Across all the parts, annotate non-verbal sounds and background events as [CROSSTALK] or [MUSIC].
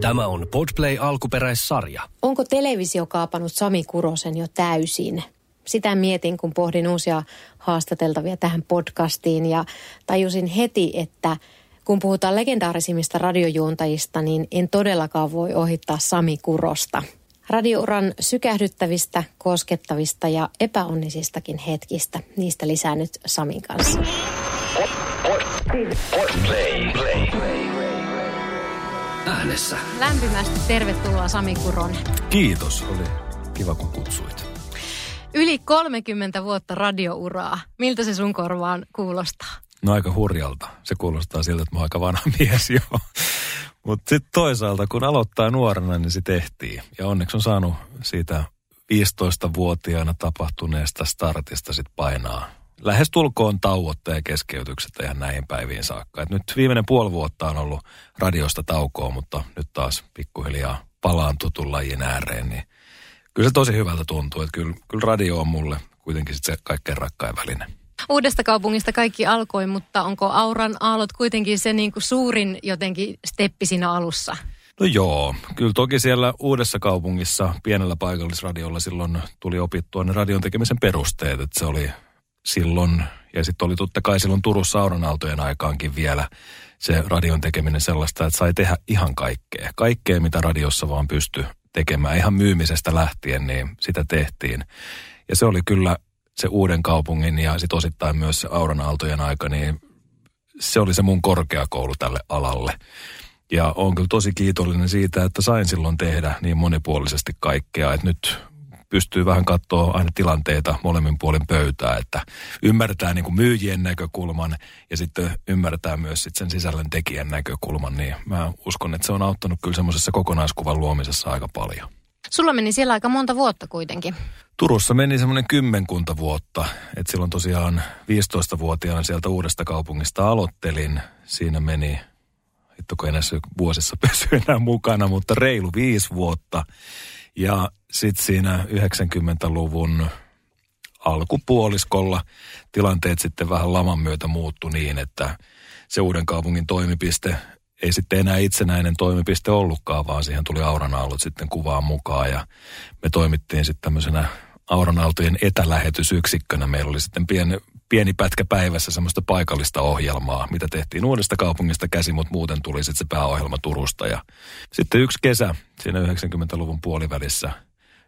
Tämä on Podplay alkuperäissarja. Onko televisio kaapannut Sami Kurosen jo täysin? Sitä mietin, kun pohdin uusia haastateltavia tähän podcastiin ja tajusin heti, että kun puhutaan legendaarisimmista radiojuontajista, niin en todellakaan voi ohittaa Sami Kurosta. Radiouran sykähdyttävistä, koskettavista ja epäonnisistakin hetkistä. Niistä lisää nyt Samin kanssa. Podplay. Äänessä. Lämpimästi tervetuloa Sami Kuronen. Kiitos, oli kiva kun kutsuit. Yli 30 vuotta radiouraa. Miltä se sun korvaan kuulostaa? No aika hurjalta. Se kuulostaa siltä, että mä oon aika vanha [LAUGHS] mies jo. Mutta sitten toisaalta, kun aloittaa nuorena, niin se tehtiin. Ja onneksi on saanut siitä 15-vuotiaana tapahtuneesta startista sit painaa. Lähes tulkoon tauotta ja keskeytykset ihan näihin päiviin saakka. Et nyt viimeinen puoli vuotta on ollut radiosta taukoa, mutta nyt taas pikkuhiljaa palaan tutun lajin ääreen. Niin kyllä se tosi hyvältä tuntuu, että kyllä, kyllä radio on mulle kuitenkin sit se kaikkein rakkain väline. Uudesta kaupungista kaikki alkoi, mutta onko Auran aallot kuitenkin se niin kuin suurin jotenkin steppi siinä alussa? No joo, kyllä toki siellä uudessa kaupungissa pienellä paikallisradiolla silloin tuli opittua ne radion tekemisen perusteet, että se oli silloin, ja sitten oli totta kai silloin Turussa Auronaaltojen aikaankin vielä se radion tekeminen sellaista, että sai tehdä ihan kaikkea. Kaikkea, mitä radiossa vaan pystyi tekemään, ihan myymisestä lähtien, niin sitä tehtiin. Ja se oli kyllä se uuden kaupungin ja sitten osittain myös se Auron Aaltojen aika, niin se oli se mun korkeakoulu tälle alalle. Ja on kyllä tosi kiitollinen siitä, että sain silloin tehdä niin monipuolisesti kaikkea, että nyt pystyy vähän katsoa aina tilanteita molemmin puolin pöytää, että ymmärtää niin kuin myyjien näkökulman ja sitten ymmärtää myös sit sen sisällön tekijän näkökulman, niin mä uskon, että se on auttanut kyllä semmoisessa kokonaiskuvan luomisessa aika paljon. Sulla meni siellä aika monta vuotta kuitenkin. Turussa meni semmoinen kymmenkunta vuotta, että silloin tosiaan 15-vuotiaan sieltä uudesta kaupungista aloittelin. Siinä meni, hittoko enää vuosissa [LAUGHS] pysy enää mukana, mutta reilu viisi vuotta. Ja sitten siinä 90-luvun alkupuoliskolla tilanteet sitten vähän laman myötä muuttu niin, että se uuden kaupungin toimipiste ei sitten enää itsenäinen toimipiste ollutkaan, vaan siihen tuli Auranaalot sitten kuvaan mukaan ja me toimittiin sitten tämmöisenä Auranaaltojen etälähetysyksikkönä. Meillä oli sitten pieni, pieni pätkä päivässä semmoista paikallista ohjelmaa, mitä tehtiin uudesta kaupungista käsi, mutta muuten tuli sitten se pääohjelma Turusta. Ja sitten yksi kesä siinä 90-luvun puolivälissä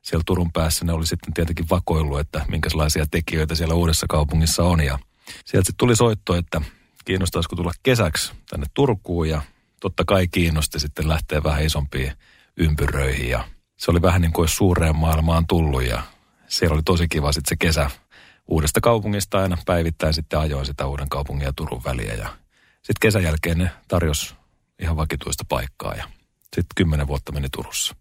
siellä Turun päässä ne oli sitten tietenkin vakoillut, että minkälaisia tekijöitä siellä uudessa kaupungissa on. Ja sieltä sitten tuli soitto, että kiinnostaisiko tulla kesäksi tänne Turkuun ja totta kai kiinnosti sitten lähteä vähän isompiin ympyröihin ja se oli vähän niin kuin suureen maailmaan tullut ja siellä oli tosi kiva sitten se kesä uudesta kaupungista aina päivittäin sitten ajoin sitä uuden kaupungin ja Turun väliä ja sitten kesän jälkeen ne tarjos ihan vakituista paikkaa ja sitten kymmenen vuotta meni Turussa.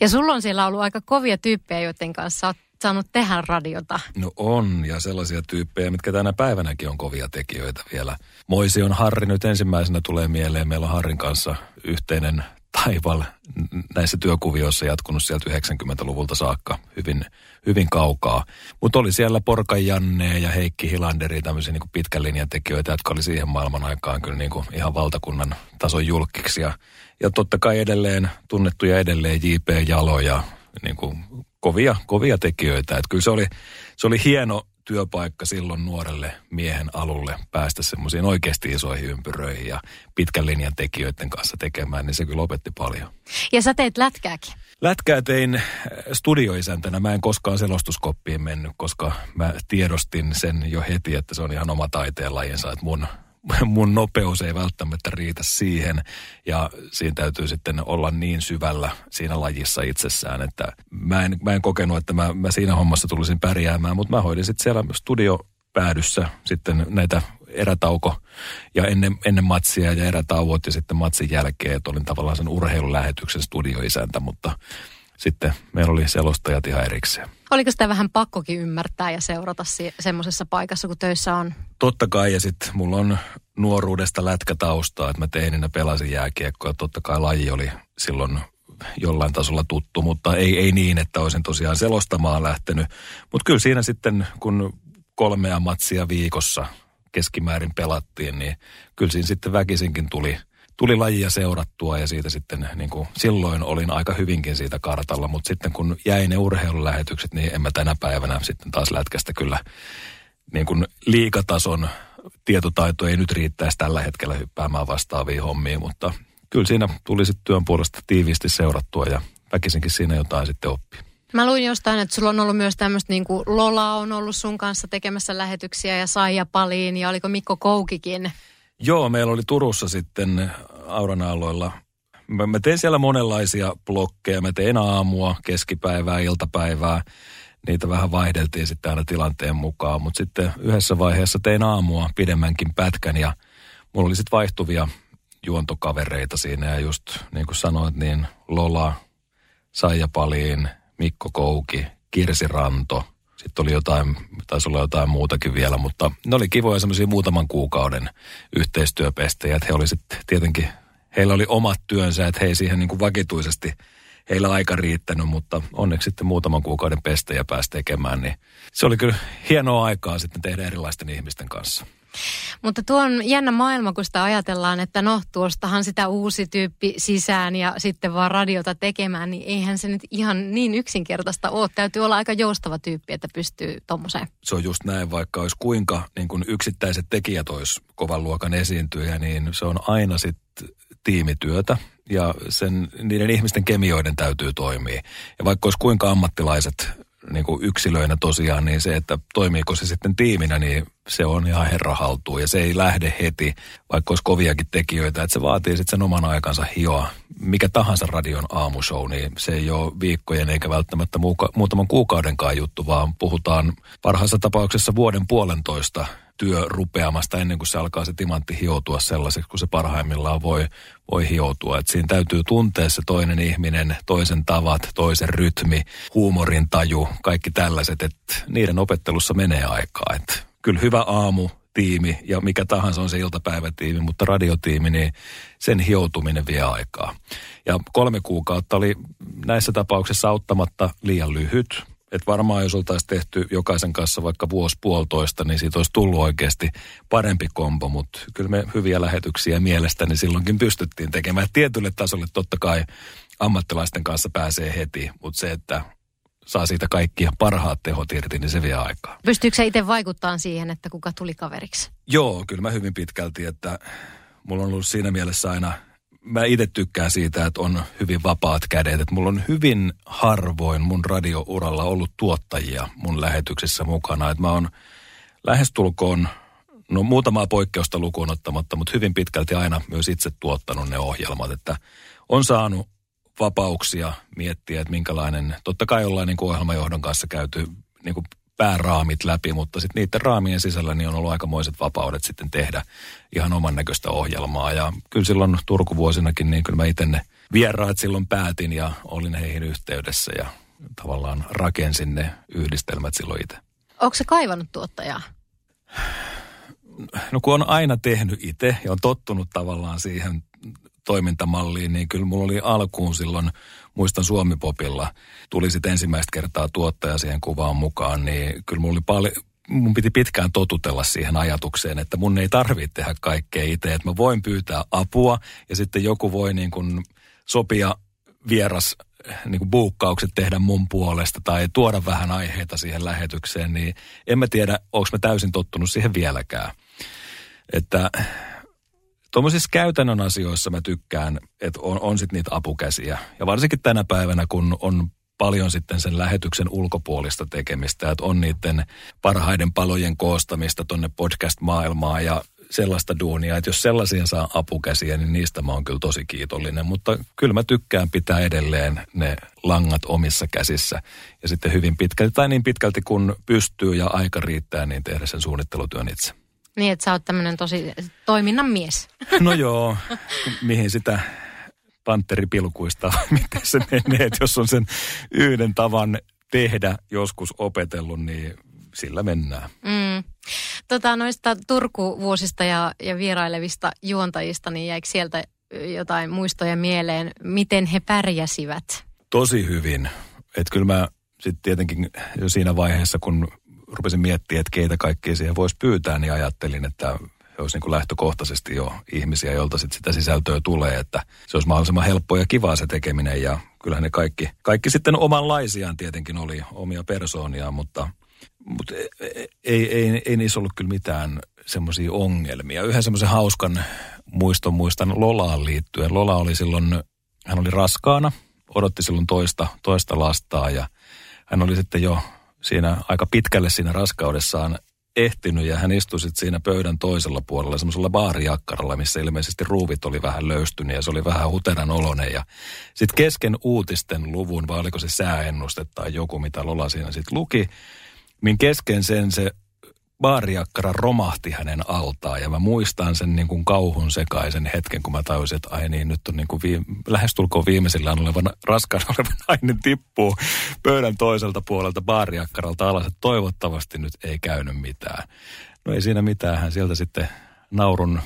Ja sulla on siellä ollut aika kovia tyyppejä, joiden kanssa olet saanut tehdä radiota. No on, ja sellaisia tyyppejä, mitkä tänä päivänäkin on kovia tekijöitä vielä. Moisi on Harri nyt ensimmäisenä tulee mieleen. Meillä on Harrin kanssa yhteinen taival näissä työkuvioissa jatkunut sieltä 90-luvulta saakka hyvin, hyvin kaukaa. Mutta oli siellä Porka Janne ja Heikki Hilanderi, tämmöisiä niin pitkän linjan tekijöitä, jotka oli siihen maailman aikaan kyllä niin kuin ihan valtakunnan tason julkiksi. Ja, ja totta kai edelleen tunnettuja edelleen J.P. Jalo ja niin kuin kovia, kovia tekijöitä. Että kyllä se oli, se oli hieno työpaikka silloin nuorelle miehen alulle päästä semmoisiin oikeasti isoihin ympyröihin ja pitkän linjan tekijöiden kanssa tekemään, niin se kyllä opetti paljon. Ja sä teet lätkääkin. Lätkää tein äh, studioisäntänä. Mä en koskaan selostuskoppiin mennyt, koska mä tiedostin sen jo heti, että se on ihan oma taiteen lajinsa, että mun [LAUGHS] mun nopeus ei välttämättä riitä siihen ja siinä täytyy sitten olla niin syvällä siinä lajissa itsessään, että mä en, mä en kokenut, että mä, mä siinä hommassa tulisin pärjäämään, mutta mä hoidin sitten siellä studiopäädyssä sitten näitä erätauko ja ennen, ennen matsia ja erätauot ja sitten matsin jälkeen, että olin tavallaan sen urheilulähetyksen studioisäntä, mutta sitten meillä oli selostajat ihan erikseen. Oliko sitä vähän pakkokin ymmärtää ja seurata si- semmoisessa paikassa, kun töissä on? Totta kai, ja sitten mulla on nuoruudesta lätkätaustaa, että mä teininä pelasin jääkiekkoa. Totta kai laji oli silloin jollain tasolla tuttu, mutta ei, ei niin, että olisin tosiaan selostamaan lähtenyt. Mutta kyllä siinä sitten, kun kolmea matsia viikossa keskimäärin pelattiin, niin kyllä siinä sitten väkisinkin tuli – tuli lajia seurattua ja siitä sitten niin kuin, silloin olin aika hyvinkin siitä kartalla, mutta sitten kun jäi ne urheilulähetykset, niin en mä tänä päivänä sitten taas lätkästä kyllä niin kuin liikatason tietotaito ei nyt riittäisi tällä hetkellä hyppäämään vastaaviin hommiin, mutta kyllä siinä tuli sitten työn puolesta tiiviisti seurattua ja väkisinkin siinä jotain sitten oppii. Mä luin jostain, että sulla on ollut myös tämmöistä niin kuin Lola on ollut sun kanssa tekemässä lähetyksiä ja Saija Paliin ja oliko Mikko Koukikin? Joo, meillä oli Turussa sitten Auran aloilla. Mä, mä tein siellä monenlaisia blokkeja. Mä tein aamua, keskipäivää, iltapäivää. Niitä vähän vaihdeltiin sitten aina tilanteen mukaan. Mutta sitten yhdessä vaiheessa tein aamua pidemmänkin pätkän ja mulla oli sitten vaihtuvia juontokavereita siinä. Ja just niin kuin sanoit, niin Lola, Saija Paliin, Mikko Kouki, Kirsi Ranto. Sitten oli jotain, taisi olla jotain muutakin vielä, mutta ne oli kivoja semmoisia muutaman kuukauden yhteistyöpestejä. Että he oli sitten tietenkin, heillä oli omat työnsä, että he ei siihen niin kuin vakituisesti heillä aika riittänyt, mutta onneksi sitten muutaman kuukauden pestejä pääsi tekemään, niin se oli kyllä hienoa aikaa sitten tehdä erilaisten ihmisten kanssa. Mutta tuo on jännä maailma, kun sitä ajatellaan, että no tuostahan sitä uusi tyyppi sisään ja sitten vaan radiota tekemään, niin eihän se nyt ihan niin yksinkertaista ole. Täytyy olla aika joustava tyyppi, että pystyy tuommoiseen. Se on just näin, vaikka olisi kuinka niin kuin yksittäiset tekijät olisi kovan luokan esiintyjä, niin se on aina sitten tiimityötä ja sen, niiden ihmisten kemioiden täytyy toimia. Ja vaikka olisi kuinka ammattilaiset niin kuin yksilöinä tosiaan, niin se, että toimiiko se sitten tiiminä, niin se on ihan herra haltuu. Ja se ei lähde heti, vaikka olisi koviakin tekijöitä, että se vaatii sitten sen oman aikansa hioa. Mikä tahansa radion aamushow, niin se ei ole viikkojen eikä välttämättä muuka, muutaman kuukaudenkaan juttu, vaan puhutaan parhaassa tapauksessa vuoden puolentoista työ rupeamasta ennen kuin se alkaa se timantti hioutua sellaiseksi, kun se parhaimmillaan voi, voi hioutua. Et siinä täytyy tuntea se toinen ihminen, toisen tavat, toisen rytmi, huumorin taju, kaikki tällaiset, että niiden opettelussa menee aikaa. Et kyllä hyvä aamu, tiimi ja mikä tahansa on se iltapäivätiimi, mutta radiotiimi, niin sen hioutuminen vie aikaa. Ja kolme kuukautta oli näissä tapauksissa auttamatta liian lyhyt. Että varmaan jos oltaisiin tehty jokaisen kanssa vaikka vuosi puolitoista, niin siitä olisi tullut oikeasti parempi kombo. Mutta kyllä me hyviä lähetyksiä mielestäni silloinkin pystyttiin tekemään. Tietylle tasolle totta kai ammattilaisten kanssa pääsee heti, mutta se, että saa siitä kaikki parhaat tehot irti, niin se vie aikaa. Pystyykö se itse vaikuttaa siihen, että kuka tuli kaveriksi? Joo, kyllä mä hyvin pitkälti, että mulla on ollut siinä mielessä aina – mä itse tykkään siitä, että on hyvin vapaat kädet. Että mulla on hyvin harvoin mun radiouralla ollut tuottajia mun lähetyksissä mukana. Että mä oon lähestulkoon, no muutamaa poikkeusta lukuun ottamatta, mutta hyvin pitkälti aina myös itse tuottanut ne ohjelmat. Että on saanut vapauksia miettiä, että minkälainen, totta kai ollaan niin kuin ohjelmajohdon kanssa käyty niin kuin pääraamit läpi, mutta sitten niiden raamien sisällä niin on ollut aikamoiset vapaudet sitten tehdä ihan oman näköistä ohjelmaa. Ja kyllä silloin Turkuvuosinakin, niin kyllä mä itse ne vieraat silloin päätin ja olin heihin yhteydessä ja tavallaan rakensin ne yhdistelmät silloin itse. Onko se kaivannut tuottajaa? No kun on aina tehnyt itse ja on tottunut tavallaan siihen toimintamalliin, niin kyllä mulla oli alkuun silloin, muistan Suomipopilla, tuli sitten ensimmäistä kertaa tuottaja siihen kuvaan mukaan, niin kyllä mulla oli paljon, mun piti pitkään totutella siihen ajatukseen, että mun ei tarvitse tehdä kaikkea itse, että mä voin pyytää apua ja sitten joku voi niin kuin sopia vieras niin kuin buukkaukset tehdä mun puolesta tai tuoda vähän aiheita siihen lähetykseen, niin en mä tiedä, onko mä täysin tottunut siihen vieläkään. Että tuommoisissa käytännön asioissa mä tykkään, että on, on sitten niitä apukäsiä. Ja varsinkin tänä päivänä, kun on paljon sitten sen lähetyksen ulkopuolista tekemistä, että on niiden parhaiden palojen koostamista tonne podcast-maailmaan ja sellaista duunia, että jos sellaisia saa apukäsiä, niin niistä mä oon kyllä tosi kiitollinen. Mutta kyllä mä tykkään pitää edelleen ne langat omissa käsissä ja sitten hyvin pitkälti, tai niin pitkälti kun pystyy ja aika riittää, niin tehdä sen suunnittelutyön itse. Niin, että sä oot tämmöinen tosi toiminnan mies. [LAUGHS] No joo, mihin sitä pantteripilkuista, [LAUGHS] miten se menee, että jos on sen yhden tavan tehdä joskus opetellut, niin sillä mennään. Mm. Tota, noista Turku-vuosista ja, ja vierailevista juontajista, niin jäikö sieltä jotain muistoja mieleen, miten he pärjäsivät? Tosi hyvin. Että kyllä mä sitten tietenkin jo siinä vaiheessa, kun rupesin miettimään, että keitä kaikkia siihen voisi pyytää, niin ajattelin, että olisi niin kuin lähtökohtaisesti jo ihmisiä, joilta sit sitä sisältöä tulee, että se olisi mahdollisimman helppoa ja kivaa se tekeminen ja kyllähän ne kaikki, kaikki sitten omanlaisiaan tietenkin oli omia persoonia, mutta, mutta ei, ei, ei, ei niissä ollut kyllä mitään semmoisia ongelmia. Yhden semmoisen hauskan muiston muistan Lolaan liittyen. Lola oli silloin, hän oli raskaana, odotti silloin toista, toista lastaa ja hän oli sitten jo siinä aika pitkälle siinä raskaudessaan ehtinyt ja hän istui sitten siinä pöydän toisella puolella semmoisella baarijakkaralla, missä ilmeisesti ruuvit oli vähän löystynyt ja se oli vähän huteran olonen. Ja sitten kesken uutisten luvun, vai oliko se sääennuste tai joku, mitä Lola siinä sitten luki, niin kesken sen se baarijakkara romahti hänen altaan ja mä muistan sen niin kuin kauhun sekaisen hetken, kun mä tajusin, että ai niin, nyt on niin kuin viime, lähestulkoon viimeisillään olevan raskaan oleva nainen tippuu pöydän toiselta puolelta baarijakkaralta alas, että toivottavasti nyt ei käynyt mitään. No ei siinä mitään, hän sieltä sitten naurun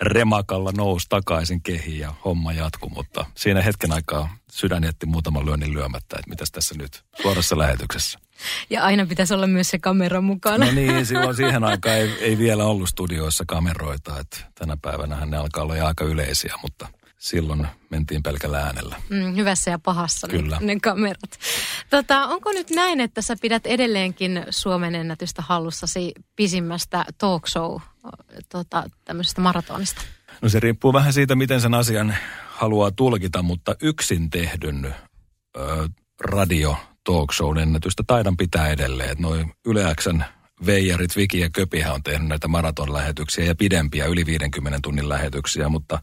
remakalla nousi takaisin kehiin ja homma jatkuu, mutta siinä hetken aikaa sydän jätti muutaman lyönnin lyömättä, että mitäs tässä nyt suorassa lähetyksessä. Ja aina pitäisi olla myös se kamera mukana. No niin, silloin siihen aikaan ei, ei vielä ollut studioissa kameroita, että tänä päivänä ne alkaa olla aika yleisiä, mutta silloin mentiin pelkällä äänellä. Mm, hyvässä ja pahassa Kyllä. Ne, ne kamerat. Tota, onko nyt näin, että sä pidät edelleenkin Suomen ennätystä hallussasi pisimmästä talk show tota, tämmöisestä maratonista? No se riippuu vähän siitä, miten sen asian haluaa tulkita, mutta yksin tehdyn ö, radio talk show ennätystä taidan pitää edelleen. Että noin Yle Xn Veijarit, Viki ja Köpihän on tehnyt näitä maratonlähetyksiä ja pidempiä, yli 50 tunnin lähetyksiä, mutta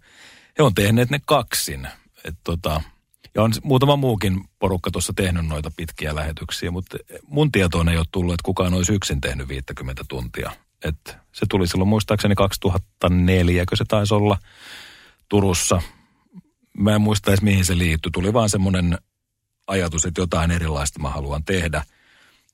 he on tehneet ne kaksin. Et tota, ja on muutama muukin porukka tuossa tehnyt noita pitkiä lähetyksiä, mutta mun tietoon ei ole tullut, että kukaan olisi yksin tehnyt 50 tuntia. Et se tuli silloin muistaakseni 2004, kun se taisi olla Turussa. Mä en muista edes mihin se liittyi. Tuli vaan semmoinen ajatus, että jotain erilaista mä haluan tehdä.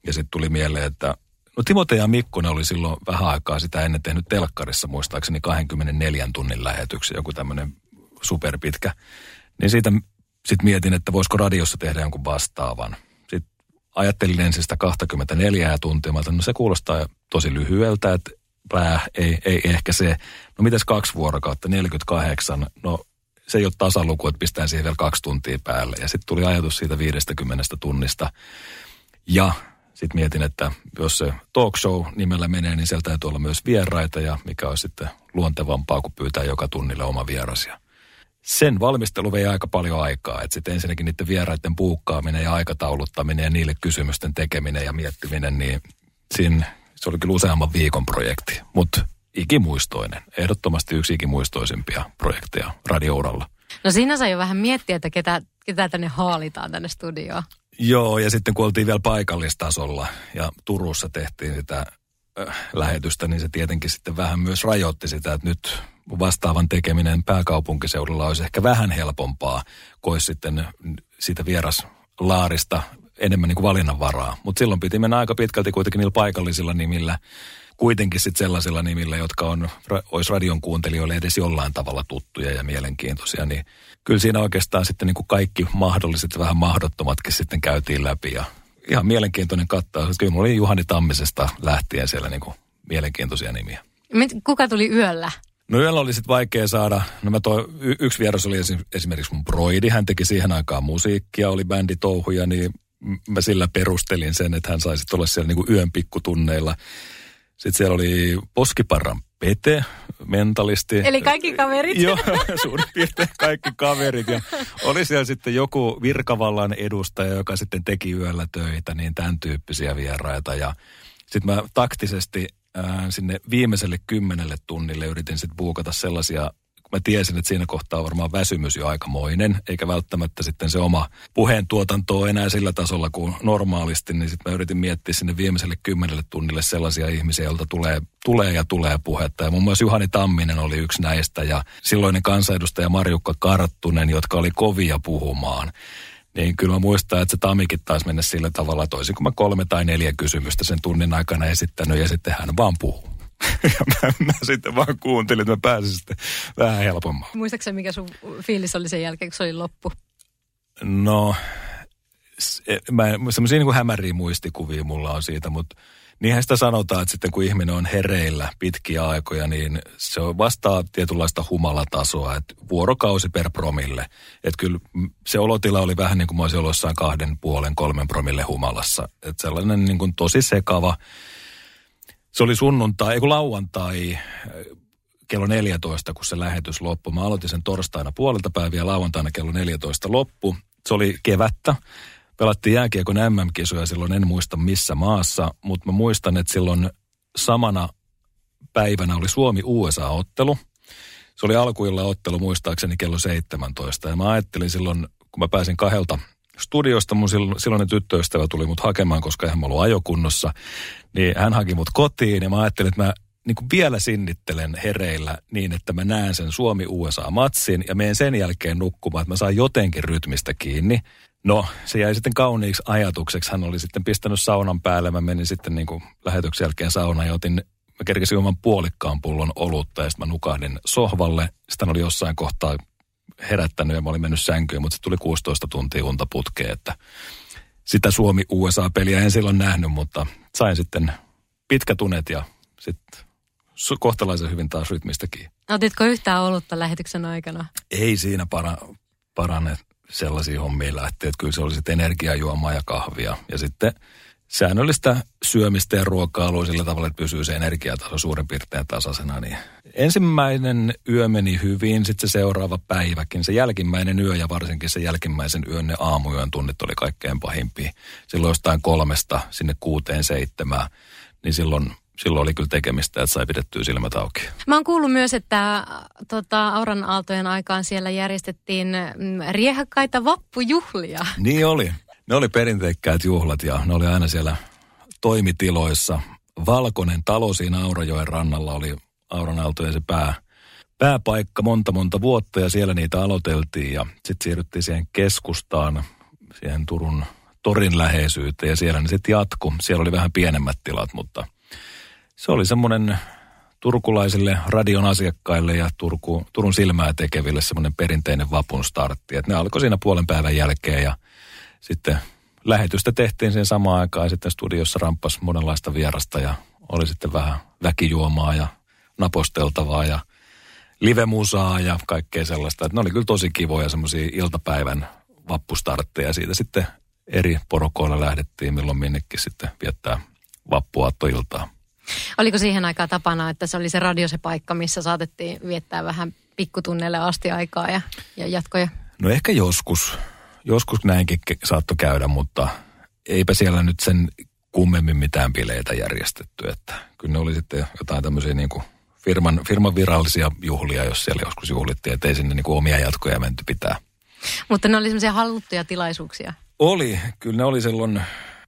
Ja sitten tuli mieleen, että no Timote ja Mikkonen oli silloin vähän aikaa sitä ennen tehnyt telkkarissa muistaakseni 24 tunnin lähetyksiä, joku tämmöinen superpitkä. Niin siitä sitten mietin, että voisiko radiossa tehdä jonkun vastaavan. Sitten ajattelin ensin sitä 24 tuntia. Mä no se kuulostaa tosi lyhyeltä, että pää, ei, ei ehkä se. No mitäs kaksi vuorokautta, 48. No se ei ole tasaluku, että pistää siihen vielä kaksi tuntia päälle. Ja sitten tuli ajatus siitä 50 tunnista. Ja sitten mietin, että jos se talk show nimellä menee, niin sieltä täytyy olla myös vieraita ja mikä olisi sitten luontevampaa, kuin pyytää joka tunnille oma vierasia sen valmistelu vei aika paljon aikaa. Että sitten ensinnäkin niiden vieraiden puukkaaminen ja aikatauluttaminen ja niille kysymysten tekeminen ja miettiminen, niin siinä se oli kyllä useamman viikon projekti. Mutta ikimuistoinen, ehdottomasti yksi ikimuistoisimpia projekteja radiouralla. No siinä sai jo vähän miettiä, että ketä, ketä tänne haalitaan tänne studioon. Joo, ja sitten kun oltiin vielä paikallistasolla ja Turussa tehtiin sitä äh, lähetystä, niin se tietenkin sitten vähän myös rajoitti sitä, että nyt vastaavan tekeminen pääkaupunkiseudulla olisi ehkä vähän helpompaa, kuin sitten siitä vieraslaarista enemmän niin kuin valinnanvaraa. Mutta silloin piti mennä aika pitkälti kuitenkin niillä paikallisilla nimillä, kuitenkin sitten sellaisilla nimillä, jotka on, olisi radion kuuntelijoille edes jollain tavalla tuttuja ja mielenkiintoisia, niin kyllä siinä oikeastaan sitten niin kuin kaikki mahdolliset ja vähän mahdottomatkin sitten käytiin läpi ja ihan mielenkiintoinen kattaus. Kyllä mulla oli Juhani Tammisesta lähtien siellä niin kuin mielenkiintoisia nimiä. Kuka tuli yöllä? No yöllä oli sitten vaikea saada, no mä toi, y- yksi vieras oli esimerkiksi mun broidi, hän teki siihen aikaan musiikkia, oli bänditouhuja, niin mä sillä perustelin sen, että hän saisi olla siellä niinku yön pikkutunneilla. Sitten siellä oli Poskiparran Pete, mentalisti. Eli kaikki kaverit. Joo, [LAUGHS] suurin piirtein kaikki kaverit. Ja oli siellä sitten joku virkavallan edustaja, joka sitten teki yöllä töitä, niin tämän tyyppisiä vieraita. Ja sitten mä taktisesti sinne viimeiselle kymmenelle tunnille yritin sitten buukata sellaisia mä tiesin, että siinä kohtaa on varmaan väsymys jo aikamoinen, eikä välttämättä sitten se oma puheen tuotanto ole enää sillä tasolla kuin normaalisti, niin sitten mä yritin miettiä sinne viimeiselle kymmenelle tunnille sellaisia ihmisiä, joilta tulee, tulee ja tulee puhetta. Ja muun muassa Juhani Tamminen oli yksi näistä ja silloinen kansanedustaja Marjukka Karttunen, jotka oli kovia puhumaan. Niin kyllä mä muistan, että se Tamikin taisi mennä sillä tavalla, että olisinko mä kolme tai neljä kysymystä sen tunnin aikana esittänyt ja sitten hän vaan puhuu. [LAUGHS] ja mä, mä, sitten vaan kuuntelin, että mä pääsin sitten vähän helpommaan. Muistaakseni mikä sun fiilis oli sen jälkeen, kun se oli loppu? No, se, mä, semmoisia niin hämäriä muistikuvia mulla on siitä, mutta Niinhän sitä sanotaan, että sitten kun ihminen on hereillä pitkiä aikoja, niin se vastaa tietynlaista humalatasoa, että vuorokausi per promille. Että kyllä se olotila oli vähän niin kuin mä olisin jossain kahden puolen, kolmen promille humalassa. Että sellainen niin kuin tosi sekava. Se oli sunnuntai, ei kun lauantai kello 14, kun se lähetys loppui. Mä aloitin sen torstaina puolelta päiviä, lauantaina kello 14 loppu. Se oli kevättä. Pelattiin jääkiekon MM-kisoja silloin, en muista missä maassa, mutta mä muistan, että silloin samana päivänä oli Suomi-USA-ottelu. Se oli alkuilla ottelu muistaakseni kello 17. Ja mä ajattelin silloin, kun mä pääsin kahdelta studiosta, mun silloinen tyttöystävä tuli mut hakemaan, koska mä ollut ajokunnossa, niin hän haki mut kotiin ja mä ajattelin, että mä niin kuin vielä sinnittelen hereillä niin, että mä näen sen Suomi-USA-matsin ja menen sen jälkeen nukkumaan, että mä saan jotenkin rytmistä kiinni. No, se jäi sitten kauniiksi ajatukseksi. Hän oli sitten pistänyt saunan päälle. Mä menin sitten niin kuin lähetyksen jälkeen saunaan ja otin, mä kerkesin juomaan puolikkaan pullon olutta ja sitten mä nukahdin sohvalle. Sitten oli jossain kohtaa herättänyt ja mä olin mennyt sänkyyn, mutta se tuli 16 tuntia unta putkeen, että sitä Suomi-USA-peliä en silloin nähnyt, mutta sain sitten pitkät unet ja sitten kohtalaisen hyvin taas rytmistäkin. Otitko yhtään olutta lähetyksen aikana? Ei siinä para, parane sellaisia hommia lähteä. Että kyllä se oli sitten energiajuomaa ja kahvia. Ja sitten säännöllistä syömistä ja ruokailua sillä tavalla, että pysyy se energiataso suurin piirtein tasaisena. Niin ensimmäinen yö meni hyvin, sitten se seuraava päiväkin. Se jälkimmäinen yö ja varsinkin se jälkimmäisen yön ne aamuyön tunnit oli kaikkein pahimpia. Silloin jostain kolmesta sinne kuuteen seitsemään, niin silloin silloin oli kyllä tekemistä, että sai pidettyä silmät auki. Mä oon kuullut myös, että tota, Auran aaltojen aikaan siellä järjestettiin mm, riehakkaita vappujuhlia. Niin oli. Ne oli perinteikkäät juhlat ja ne oli aina siellä toimitiloissa. Valkoinen talo siinä Aurajoen rannalla oli Auran aaltojen se pää, pääpaikka monta monta vuotta ja siellä niitä aloiteltiin ja sitten siirryttiin siihen keskustaan, siihen Turun torin läheisyyteen ja siellä ne sitten jatku. Siellä oli vähän pienemmät tilat, mutta – se oli semmoinen turkulaisille radion asiakkaille ja Turku, Turun silmää tekeville semmoinen perinteinen vapun startti. Et ne alkoi siinä puolen päivän jälkeen ja sitten lähetystä tehtiin sen samaan aikaan ja sitten studiossa ramppas monenlaista vierasta ja oli sitten vähän väkijuomaa ja naposteltavaa ja livemusaa ja kaikkea sellaista. Et ne oli kyllä tosi kivoja semmoisia iltapäivän vappustartteja. Siitä sitten eri porokoilla lähdettiin milloin minnekin sitten viettää vappuaattoiltaa. Oliko siihen aikaan tapana, että se oli se radio se paikka, missä saatettiin viettää vähän pikkutunneille asti aikaa ja, ja jatkoja? No ehkä joskus. Joskus näinkin saattoi käydä, mutta eipä siellä nyt sen kummemmin mitään bileitä järjestetty. Että kyllä ne oli sitten jotain tämmöisiä niin kuin firman, firman virallisia juhlia, jos siellä joskus juhlittiin, ettei sinne niin kuin omia jatkoja menty pitää. Mutta ne oli semmoisia haluttuja tilaisuuksia. Oli. Kyllä ne oli silloin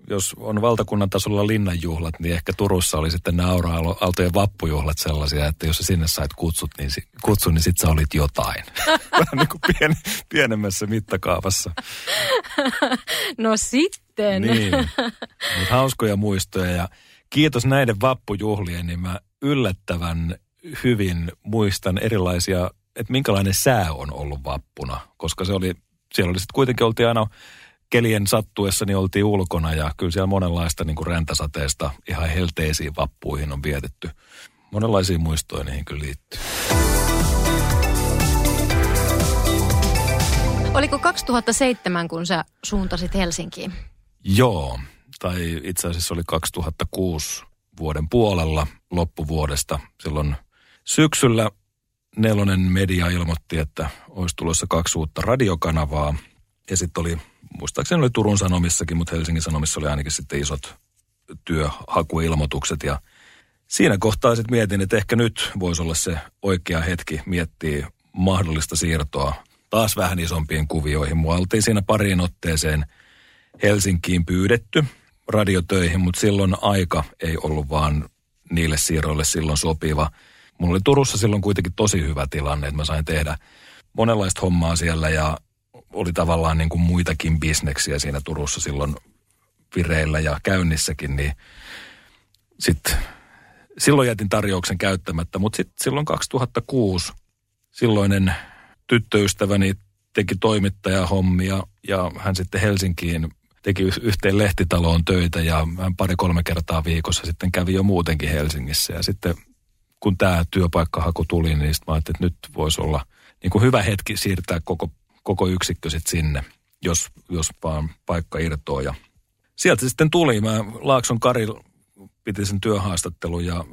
jos on valtakunnan tasolla linnanjuhlat, niin ehkä Turussa oli sitten nämä Aura-aaltojen vappujuhlat sellaisia, että jos sä sinne sait kutsut, niin, kutsun, niin sitten sä olit jotain. [LAUGHS] Vähän niin kuin pien, pienemmässä mittakaavassa. No sitten. Niin, [LAUGHS] mutta hauskoja muistoja ja kiitos näiden vappujuhlien, niin mä yllättävän hyvin muistan erilaisia, että minkälainen sää on ollut vappuna, koska se oli, siellä oli sitten kuitenkin oltiin aina kelien sattuessa niin oltiin ulkona ja kyllä siellä monenlaista niin kuin räntäsateesta ihan helteisiin vappuihin on vietetty. Monenlaisia muistoja niihin kyllä liittyy. Oliko 2007, kun sä suuntasit Helsinkiin? Joo, tai itse asiassa oli 2006 vuoden puolella loppuvuodesta. Silloin syksyllä Nelonen Media ilmoitti, että olisi tulossa kaksi uutta radiokanavaa. Ja sitten oli muistaakseni oli Turun Sanomissakin, mutta Helsingin Sanomissa oli ainakin sitten isot työhakuilmoitukset ja siinä kohtaa sitten mietin, että ehkä nyt voisi olla se oikea hetki miettiä mahdollista siirtoa taas vähän isompiin kuvioihin. Mua oltiin siinä pariin otteeseen Helsinkiin pyydetty radiotöihin, mutta silloin aika ei ollut vaan niille siirroille silloin sopiva. Mulla oli Turussa silloin kuitenkin tosi hyvä tilanne, että mä sain tehdä monenlaista hommaa siellä ja oli tavallaan niin kuin muitakin bisneksiä siinä Turussa silloin vireillä ja käynnissäkin, niin sitten silloin jätin tarjouksen käyttämättä, mutta sitten silloin 2006 silloinen tyttöystäväni teki toimittajahommia ja hän sitten Helsinkiin teki yhteen lehtitaloon töitä ja pari-kolme kertaa viikossa sitten kävi jo muutenkin Helsingissä. Ja sitten kun tämä työpaikkahaku tuli, niin sitten mä ajattelin, että nyt voisi olla niin kuin hyvä hetki siirtää koko, koko yksikkö sitten sinne, jos, jos vaan paikka irtoaa. Ja sieltä sitten tuli. Mä Laakson Kari piti sen työhaastattelun ja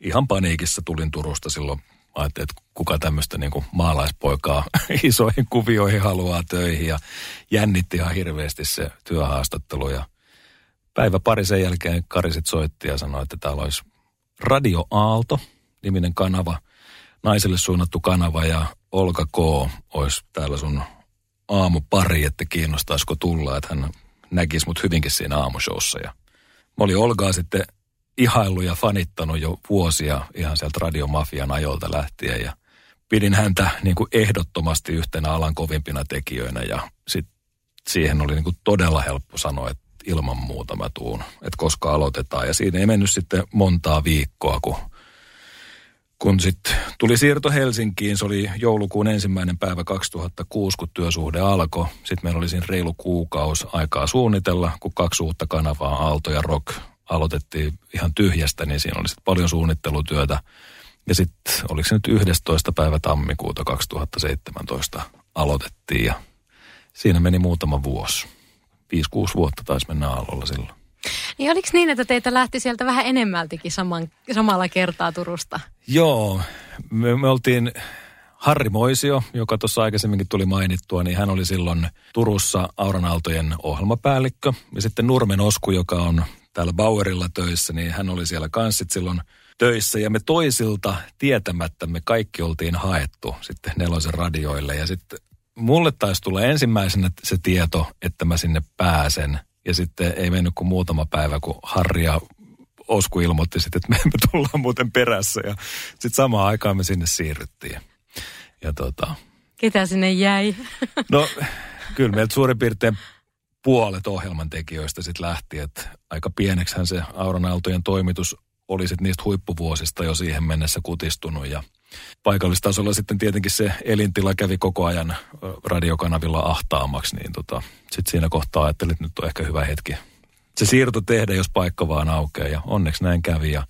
ihan paniikissa tulin Turusta silloin. Ajattelin, että kuka tämmöistä niin maalaispoikaa [LAUGHS] isoihin kuvioihin haluaa töihin ja jännitti ihan hirveästi se työhaastattelu. Ja päivä pari sen jälkeen Kari sit soitti ja sanoi, että täällä olisi Radio Aalto, niminen kanava, naiselle suunnattu kanava ja Olka K. olisi täällä sun aamupari, että kiinnostaisiko tulla, että hän näkisi mut hyvinkin siinä aamushowssa. Ja mä olin Olgaa sitten ihailu ja fanittanut jo vuosia ihan sieltä radiomafian ajolta lähtien ja pidin häntä niin kuin ehdottomasti yhtenä alan kovimpina tekijöinä ja sit siihen oli niin kuin todella helppo sanoa, että ilman muuta mä tuun, että koska aloitetaan. Ja siinä ei mennyt sitten montaa viikkoa, kun, kun sitten tuli siirto Helsinkiin. Se oli joulukuun ensimmäinen päivä 2006, kun työsuhde alkoi. Sitten meillä oli siinä reilu kuukaus aikaa suunnitella, kun kaksi uutta kanavaa, Aalto ja Rock, aloitettiin ihan tyhjästä, niin siinä oli sitten paljon suunnittelutyötä. Ja sitten oliko se nyt 11. päivä tammikuuta 2017 aloitettiin ja siinä meni muutama vuosi. 5-6 vuotta taisi mennä aallolla silloin. Niin oliko niin, että teitä lähti sieltä vähän enemmältikin saman, samalla kertaa Turusta? Joo, me, me oltiin Harri Moisio, joka tuossa aikaisemminkin tuli mainittua, niin hän oli silloin Turussa Auranaaltojen ohjelmapäällikkö. Ja sitten Nurmen Osku, joka on täällä Bauerilla töissä, niin hän oli siellä kanssa silloin töissä. Ja me toisilta tietämättä me kaikki oltiin haettu sitten nelosen radioille. Ja sitten mulle taisi tulla ensimmäisenä se tieto, että mä sinne pääsen. Ja sitten ei mennyt kuin muutama päivä, kun Harri ja Osku ilmoitti sitten, että me emme tullaan muuten perässä. Ja sitten samaan aikaan me sinne siirryttiin. Ja tota... Ketä sinne jäi? [LAUGHS] No, kyllä meiltä suurin piirtein puolet ohjelman tekijöistä sitten lähti, että aika pieneksähän se Auronaaltojen toimitus oli sitten niistä huippuvuosista jo siihen mennessä kutistunut ja paikallistasolla sitten tietenkin se elintila kävi koko ajan radiokanavilla ahtaamaksi, niin tota, sitten siinä kohtaa ajattelin, että nyt on ehkä hyvä hetki se siirto tehdä, jos paikka vaan aukeaa ja onneksi näin kävi ja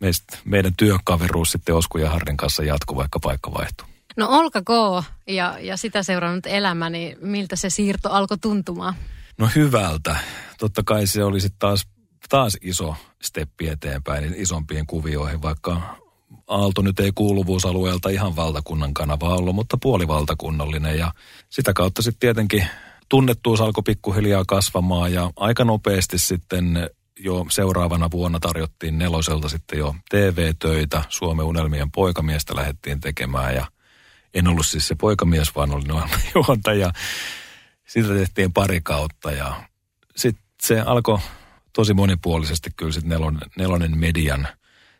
meistä, meidän työkaveruus sitten Osku ja Harrin kanssa jatkuu, vaikka paikka vaihtuu. No Olka K. ja, ja sitä seurannut elämä, niin miltä se siirto alkoi tuntumaan? No hyvältä. Totta kai se oli sitten taas, taas iso steppi eteenpäin niin isompiin kuvioihin, vaikka Aalto nyt ei kuuluvuusalueelta ihan valtakunnan kanava ollut, mutta puolivaltakunnallinen ja sitä kautta sitten tietenkin tunnettuus alkoi pikkuhiljaa kasvamaan ja aika nopeasti sitten jo seuraavana vuonna tarjottiin neloselta sitten jo TV-töitä. Suomen unelmien poikamiestä lähdettiin tekemään ja en ollut siis se poikamies, vaan olin juontaja. Sitä tehtiin pari kautta ja sitten se alkoi tosi monipuolisesti kyllä sitten nelonen, nelonen median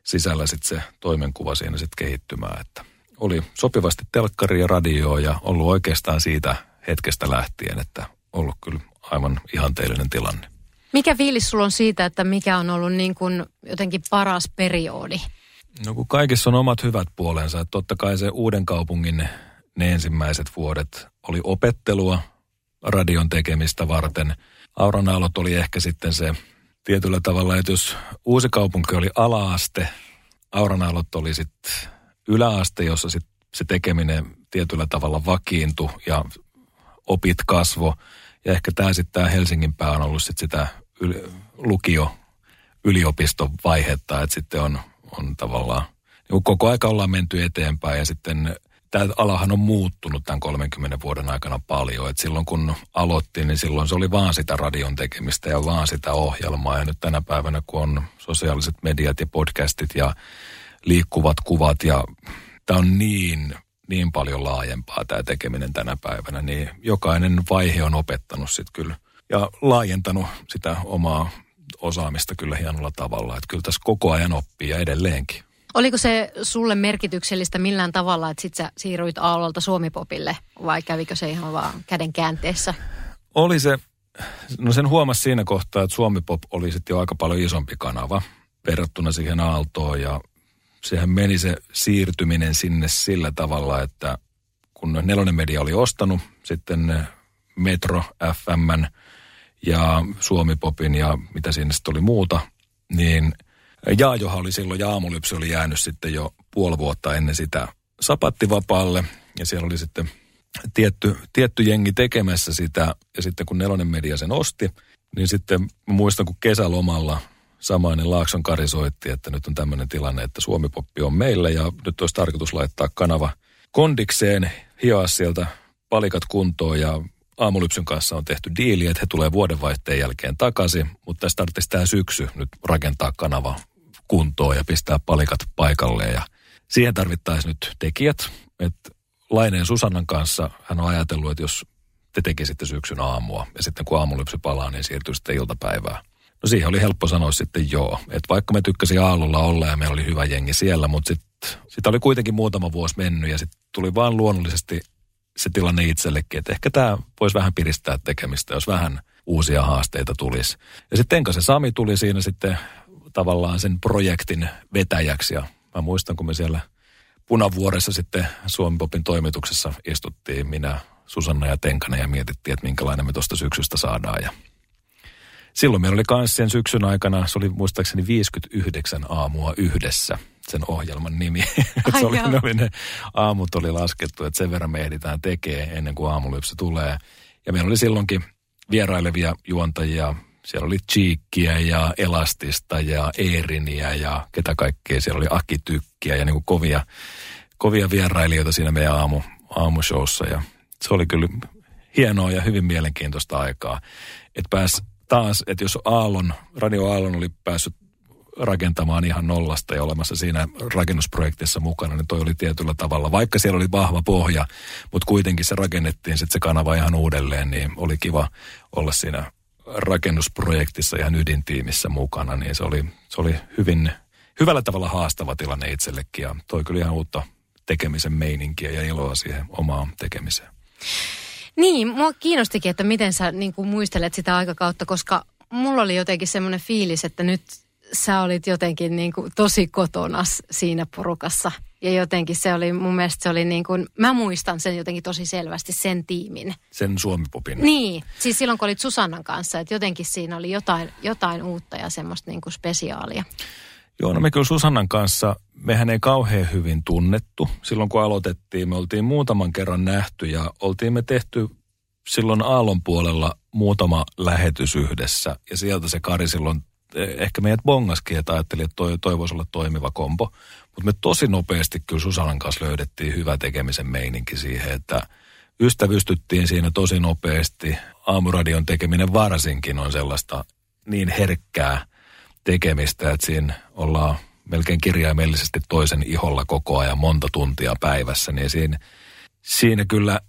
sisällä sitten se toimenkuva siinä sitten kehittymään, että oli sopivasti telkkari ja radio ja ollut oikeastaan siitä hetkestä lähtien, että ollut kyllä aivan ihanteellinen tilanne. Mikä fiilis sulla on siitä, että mikä on ollut niin kuin jotenkin paras periodi? No kun kaikissa on omat hyvät puolensa. Että totta kai se uuden kaupungin ne ensimmäiset vuodet oli opettelua radion tekemistä varten. Auranaalot oli ehkä sitten se tietyllä tavalla, että jos uusi kaupunki oli alaaste, Auranaalot oli sitten yläaste, jossa sit se tekeminen tietyllä tavalla vakiintui ja opit kasvo. Ja ehkä tämä sitten tämä Helsingin pää on ollut sit sitä yl- lukio yliopiston vaihetta, että sitten on, on tavallaan, niin koko aika ollaan menty eteenpäin ja sitten tämä alahan on muuttunut tämän 30 vuoden aikana paljon. Et silloin kun aloittiin, niin silloin se oli vaan sitä radion tekemistä ja vaan sitä ohjelmaa. Ja nyt tänä päivänä, kun on sosiaaliset mediat ja podcastit ja liikkuvat kuvat ja tämä on niin, niin paljon laajempaa tämä tekeminen tänä päivänä, niin jokainen vaihe on opettanut sitten kyllä ja laajentanut sitä omaa osaamista kyllä hienolla tavalla. Että kyllä tässä koko ajan oppii ja edelleenkin. Oliko se sulle merkityksellistä millään tavalla, että sit sä siirryit Aallolta Suomipopille vai kävikö se ihan vaan käden käänteessä? Oli se, no sen huomasi siinä kohtaa, että Suomipop oli sitten jo aika paljon isompi kanava verrattuna siihen Aaltoon ja sehän meni se siirtyminen sinne sillä tavalla, että kun Nelonen Media oli ostanut sitten Metro FMn ja Suomipopin ja mitä siinä sitten oli muuta, niin Jaajohan oli silloin ja aamulypsy oli jäänyt sitten jo puoli vuotta ennen sitä sapattivapaalle ja siellä oli sitten tietty, tietty jengi tekemässä sitä. Ja sitten kun Nelonen Media sen osti, niin sitten muistan kun kesälomalla samainen Laakson Kari soitti, että nyt on tämmöinen tilanne, että Suomipoppi on meillä ja nyt olisi tarkoitus laittaa kanava kondikseen, hioa sieltä palikat kuntoon ja aamulypsyn kanssa on tehty diili, että he tulee vuodenvaihteen jälkeen takaisin, mutta tässä tarvitsisi tämä syksy nyt rakentaa kanava kuntoon ja pistää palikat paikalleen ja siihen tarvittaisiin nyt tekijät, että Laineen Susannan kanssa hän on ajatellut, että jos te tekisitte syksyn aamua ja sitten kun aamulypsy palaa, niin siirtyy sitten iltapäivää. No siihen oli helppo sanoa sitten joo. Että vaikka me tykkäsin aallolla olla ja meillä oli hyvä jengi siellä, mutta sitten sit oli kuitenkin muutama vuosi mennyt ja sitten tuli vaan luonnollisesti se tilanne itsellekin, että ehkä tämä voisi vähän piristää tekemistä, jos vähän uusia haasteita tulisi. Ja sitten se Sami tuli siinä sitten tavallaan sen projektin vetäjäksi ja mä muistan, kun me siellä Punavuoressa sitten Suomi Popin toimituksessa istuttiin minä, Susanna ja Tenkanen ja mietittiin, että minkälainen me tuosta syksystä saadaan ja Silloin meillä oli myös sen syksyn aikana, se oli muistaakseni 59 aamua yhdessä sen ohjelman nimi. [LAUGHS] Ai se oli, ne, oli ne aamut oli laskettu, että sen verran me ehditään tekee ennen kuin aamulypsy tulee. Ja meillä oli silloinkin vierailevia juontajia. Siellä oli Cheekkiä ja Elastista ja Eeriniä ja ketä kaikkea. Siellä oli Aki Tykkiä ja niin kuin kovia, kovia vierailijoita siinä meidän aamu, aamushowssa. Ja se oli kyllä hienoa ja hyvin mielenkiintoista aikaa, että pääsi taas, että jos Aallon, Radio Aallon oli päässyt rakentamaan ihan nollasta ja olemassa siinä rakennusprojektissa mukana, niin toi oli tietyllä tavalla, vaikka siellä oli vahva pohja, mutta kuitenkin se rakennettiin sitten se kanava ihan uudelleen, niin oli kiva olla siinä rakennusprojektissa ihan ydintiimissä mukana, niin se oli, se oli hyvin, hyvällä tavalla haastava tilanne itsellekin ja toi kyllä ihan uutta tekemisen meininkiä ja iloa siihen omaan tekemiseen. Niin, mua kiinnostikin, että miten sä niin kuin muistelet sitä aikakautta, koska mulla oli jotenkin semmoinen fiilis, että nyt sä olit jotenkin niin kuin tosi kotonas siinä porukassa. Ja jotenkin se oli, mun mielestä se oli niin kuin, mä muistan sen jotenkin tosi selvästi, sen tiimin. Sen Suomipopin. Niin, siis silloin kun olit Susannan kanssa, että jotenkin siinä oli jotain, jotain uutta ja semmoista niin kuin spesiaalia. Joo, no me kyllä Susannan kanssa, mehän ei kauhean hyvin tunnettu. Silloin kun aloitettiin, me oltiin muutaman kerran nähty ja oltiin me tehty silloin Aallon puolella muutama lähetys yhdessä. Ja sieltä se Kari silloin ehkä meidät bongaskin, että ajatteli, että toi, toi voisi olla toimiva kombo. Mutta me tosi nopeasti kyllä Susanan kanssa löydettiin hyvä tekemisen meininki siihen, että ystävystyttiin siinä tosi nopeasti. Aamuradion tekeminen varsinkin on sellaista niin herkkää – tekemistä, että siinä ollaan melkein kirjaimellisesti toisen iholla koko ajan monta tuntia päivässä, niin siinä, siinä kyllä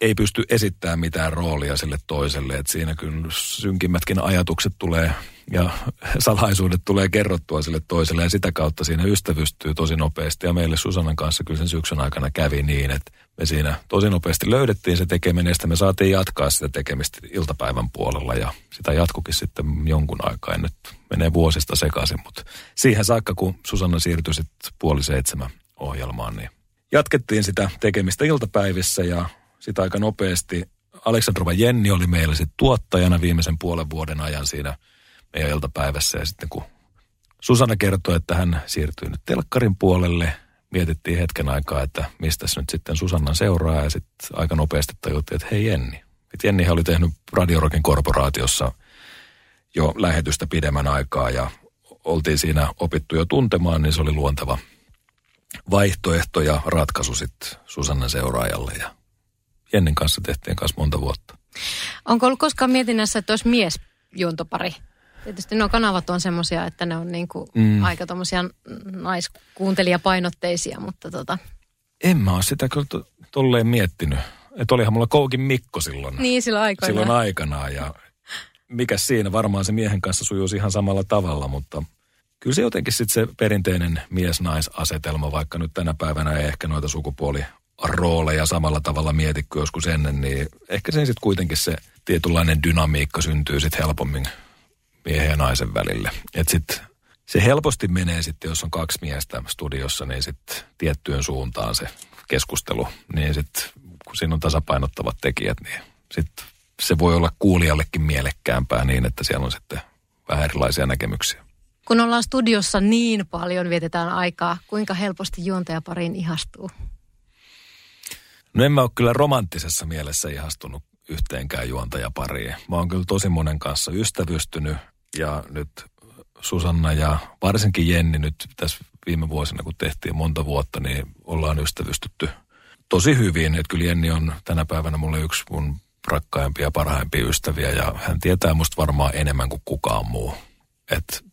ei pysty esittämään mitään roolia sille toiselle. Että siinä kyllä synkimmätkin ajatukset tulee ja [LAUGHS] salaisuudet tulee kerrottua sille toiselle ja sitä kautta siinä ystävystyy tosi nopeasti. Ja meille Susannan kanssa kyllä sen syksyn aikana kävi niin, että me siinä tosi nopeasti löydettiin se tekeminen ja sitten me saatiin jatkaa sitä tekemistä iltapäivän puolella ja sitä jatkukin sitten jonkun aikaa. nyt menee vuosista sekaisin, mutta siihen saakka kun Susanna siirtyi sitten puoli seitsemän ohjelmaan, niin jatkettiin sitä tekemistä iltapäivissä ja sitä aika nopeasti. Aleksandrova Jenni oli meillä sitten tuottajana viimeisen puolen vuoden ajan siinä meidän iltapäivässä. Ja sitten kun Susanna kertoi, että hän siirtyy nyt telkkarin puolelle, mietittiin hetken aikaa, että mistä nyt sitten Susannan seuraa. Ja sitten aika nopeasti tajuttiin, että hei Jenni. Et Jennihän oli tehnyt Radiorokin korporaatiossa jo lähetystä pidemmän aikaa ja oltiin siinä opittu jo tuntemaan, niin se oli luonteva vaihtoehto ja ratkaisu sitten Susannan seuraajalle. Ja Jennin kanssa tehtiin kanssa monta vuotta. Onko ollut koskaan mietinnässä, että olisi miesjuontopari? Tietysti nuo kanavat on semmoisia, että ne on niinku mm. aika tommosia naiskuuntelijapainotteisia, mutta tota... En mä ole sitä kyllä to, tolleen miettinyt. Että olihan mulla Koukin Mikko silloin. Niin, silloin aikanaan. Silloin aikanaan ja mikä siinä, varmaan se miehen kanssa sujuisi ihan samalla tavalla, mutta kyllä se jotenkin sitten se perinteinen mies-naisasetelma, vaikka nyt tänä päivänä ei ehkä noita sukupuoli rooleja samalla tavalla mieti kuin joskus ennen, niin ehkä sen sitten kuitenkin se tietynlainen dynamiikka syntyy sitten helpommin miehen ja naisen välille. Että sitten se helposti menee sitten, jos on kaksi miestä studiossa, niin sitten tiettyyn suuntaan se keskustelu. Niin sitten kun siinä on tasapainottavat tekijät, niin sitten se voi olla kuulijallekin mielekkäämpää niin, että siellä on sitten vähän erilaisia näkemyksiä. Kun ollaan studiossa niin paljon, vietetään aikaa, kuinka helposti juontajapariin ihastuu? No en mä ole kyllä romanttisessa mielessä ihastunut yhteenkään juontajapariin. Mä oon kyllä tosi monen kanssa ystävystynyt ja nyt Susanna ja varsinkin Jenni nyt tässä viime vuosina, kun tehtiin monta vuotta, niin ollaan ystävystytty tosi hyvin. Että kyllä Jenni on tänä päivänä mulle yksi mun rakkaimpia ja parhaimpia ystäviä ja hän tietää musta varmaan enemmän kuin kukaan muu. Et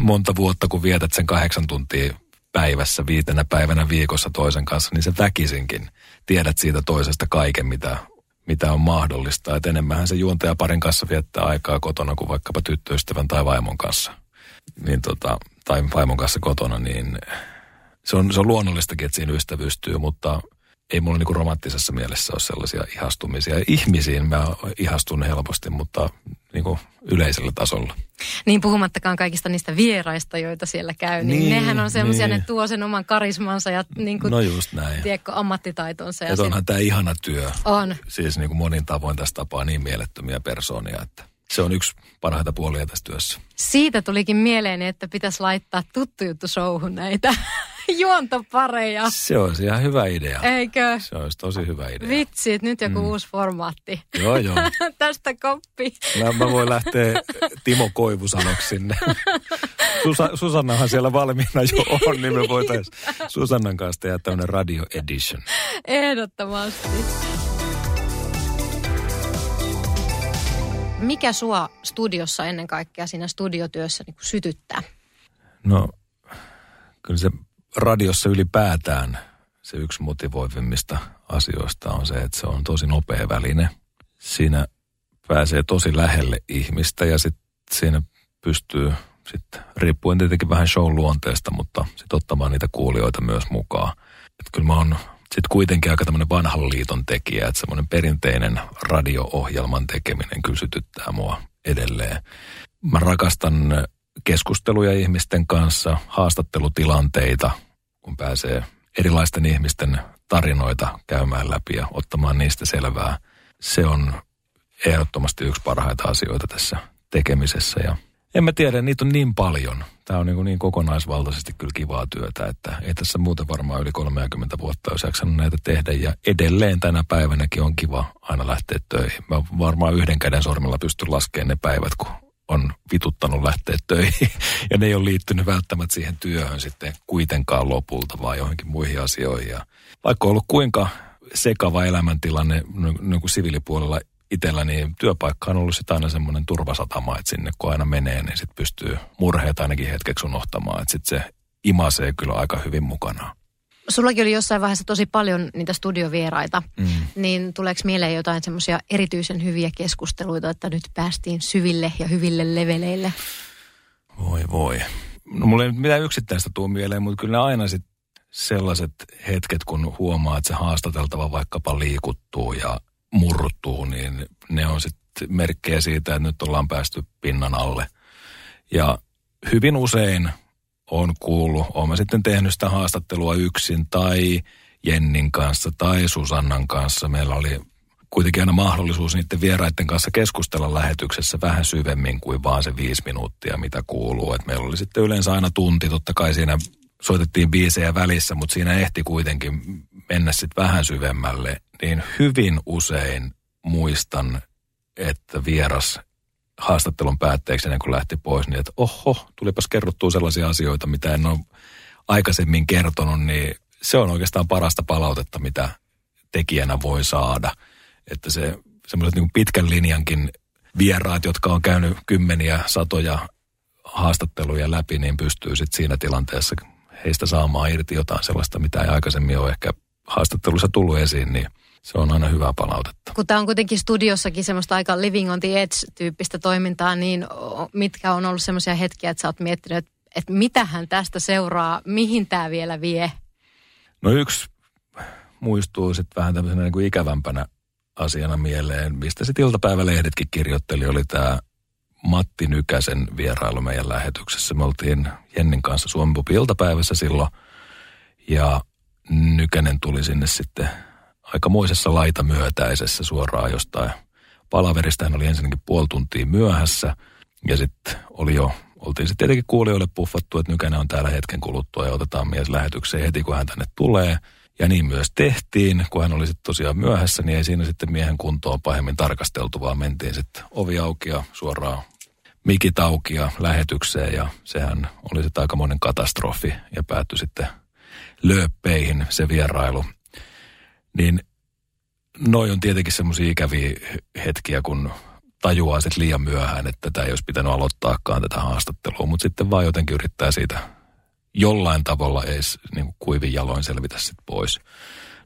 monta vuotta, kun vietät sen kahdeksan tuntia päivässä, viitenä päivänä viikossa toisen kanssa, niin se väkisinkin tiedät siitä toisesta kaiken, mitä, mitä on mahdollista. Et enemmän se juontaja parin kanssa viettää aikaa kotona kuin vaikkapa tyttöystävän tai vaimon kanssa. Niin tota, tai vaimon kanssa kotona, niin se on, se on luonnollistakin, että siinä ystävystyy, mutta ei mulla niinku romanttisessa mielessä ole sellaisia ihastumisia. Ihmisiin mä ihastun helposti, mutta niinku yleisellä tasolla. Niin puhumattakaan kaikista niistä vieraista, joita siellä käy, niin, niin nehän on semmoisia, niin. ne tuo sen oman karismansa ja niin kuin, no just näin. Tiedätkö, ammattitaitonsa. Ja, ja onhan tämä ihana työ. On. Siis niin kuin monin tavoin tästä tapaa niin mielettömiä persoonia, että se on yksi parhaita puolia tässä työssä. Siitä tulikin mieleen, että pitäisi laittaa tuttu juttu showhun näitä [LAUGHS] juontopareja. Se olisi ihan hyvä idea. Eikö? Se olisi tosi hyvä idea. Vitsi, että nyt joku mm. uusi formaatti. Joo, joo. [LAUGHS] Tästä koppi. Mä, mä voin lähteä Timo Koivusanoksi sinne. [LAUGHS] Susa, Susannahan siellä valmiina jo on, niin me voitaisiin Susannan kanssa tehdä tämmöinen radio edition. Ehdottomasti. Mikä sua studiossa ennen kaikkea siinä studiotyössä niin sytyttää? No, kyllä se radiossa ylipäätään se yksi motivoivimmista asioista on se, että se on tosi nopea väline. Siinä pääsee tosi lähelle ihmistä ja sitten siinä pystyy sitten, riippuen tietenkin vähän show luonteesta, mutta sitten ottamaan niitä kuulijoita myös mukaan. Että kyllä mä oon sitten kuitenkin aika tämmöinen vanhan liiton tekijä, että semmoinen perinteinen radio-ohjelman tekeminen kyllä sytyttää mua edelleen. Mä rakastan keskusteluja ihmisten kanssa, haastattelutilanteita, kun pääsee erilaisten ihmisten tarinoita käymään läpi ja ottamaan niistä selvää. Se on ehdottomasti yksi parhaita asioita tässä tekemisessä ja en mä tiedä, niitä on niin paljon. Tämä on niin, niin kokonaisvaltaisesti kyllä kivaa työtä, että ei tässä muuten varmaan yli 30 vuotta olisi jaksanut näitä tehdä. Ja edelleen tänä päivänäkin on kiva aina lähteä töihin. Mä varmaan yhden käden sormilla pystyn laskemaan ne päivät, kun on vituttanut lähteä töihin. [LAUGHS] Ja ne ei ole liittynyt välttämättä siihen työhön sitten kuitenkaan lopulta, vaan johonkin muihin asioihin. Ja vaikka on ollut kuinka sekava elämäntilanne niin kuin siviilipuolella itsellä, niin työpaikka on ollut sitten aina semmoinen turvasatama, että sinne kun aina menee, niin sitten pystyy murheet ainakin hetkeksi unohtamaan. Että sitten se imasee kyllä aika hyvin mukana. Sullakin oli jossain vaiheessa tosi paljon niitä studiovieraita, mm. niin tuleeko mieleen jotain semmoisia erityisen hyviä keskusteluita, että nyt päästiin syville ja hyville leveleille? Voi voi. No mulla ei nyt mitään yksittäistä tuu mieleen, mutta kyllä aina sitten sellaiset hetket, kun huomaa, että se haastateltava vaikkapa liikuttuu ja murtuu, niin ne on sitten merkkejä siitä, että nyt ollaan päästy pinnan alle. Ja hyvin usein on kuullut, olen sitten tehnyt sitä haastattelua yksin tai Jennin kanssa tai Susannan kanssa. Meillä oli kuitenkin aina mahdollisuus niiden vieraiden kanssa keskustella lähetyksessä vähän syvemmin kuin vaan se viisi minuuttia, mitä kuuluu. Et meillä oli sitten yleensä aina tunti, totta kai siinä soitettiin biisejä välissä, mutta siinä ehti kuitenkin mennä sitten vähän syvemmälle. Niin hyvin usein muistan, että vieras haastattelun päätteeksi ennen kuin lähti pois, niin että oho, tulipas kerrottua sellaisia asioita, mitä en ole aikaisemmin kertonut, niin se on oikeastaan parasta palautetta, mitä tekijänä voi saada. Että se semmoiset niin pitkän linjankin vieraat, jotka on käynyt kymmeniä, satoja haastatteluja läpi, niin pystyy sitten siinä tilanteessa heistä saamaan irti jotain sellaista, mitä ei aikaisemmin ole ehkä haastattelussa tullut esiin, niin – se on aina hyvää palautetta. Kun tämä on kuitenkin studiossakin semmoista aika living on the edge-tyyppistä toimintaa, niin mitkä on ollut semmoisia hetkiä, että sä oot miettinyt, että, että mitähän tästä seuraa, mihin tämä vielä vie? No yksi muistuu sitten vähän tämmöisenä niin kuin ikävämpänä asiana mieleen, mistä sitten iltapäivälehdetkin kirjoitteli, oli tämä Matti Nykäsen vierailu meidän lähetyksessä. Me oltiin Jennin kanssa Suomen iltapäivässä silloin ja Nykänen tuli sinne sitten aikamoisessa laitamyötäisessä suoraan jostain palaverista. Hän oli ensinnäkin puoli tuntia myöhässä ja sitten oli jo, oltiin sitten tietenkin kuulijoille puffattu, että Nykänen on täällä hetken kuluttua ja otetaan mies lähetykseen heti, kun hän tänne tulee. Ja niin myös tehtiin, kun hän oli sitten tosiaan myöhässä, niin ei siinä sitten miehen kuntoon pahemmin tarkasteltu, vaan mentiin sitten ovi auki ja suoraan mikit auki ja lähetykseen. Ja sehän oli sitten aikamoinen katastrofi ja päättyi sitten lööppeihin se vierailu. Niin noi on tietenkin semmoisia ikäviä hetkiä, kun tajuaa sitten liian myöhään, että tämä ei olisi pitänyt aloittaakaan tätä haastattelua, mutta sitten vaan jotenkin yrittää siitä jollain tavalla edes niin kuin kuivin jaloin selvitä sitten pois.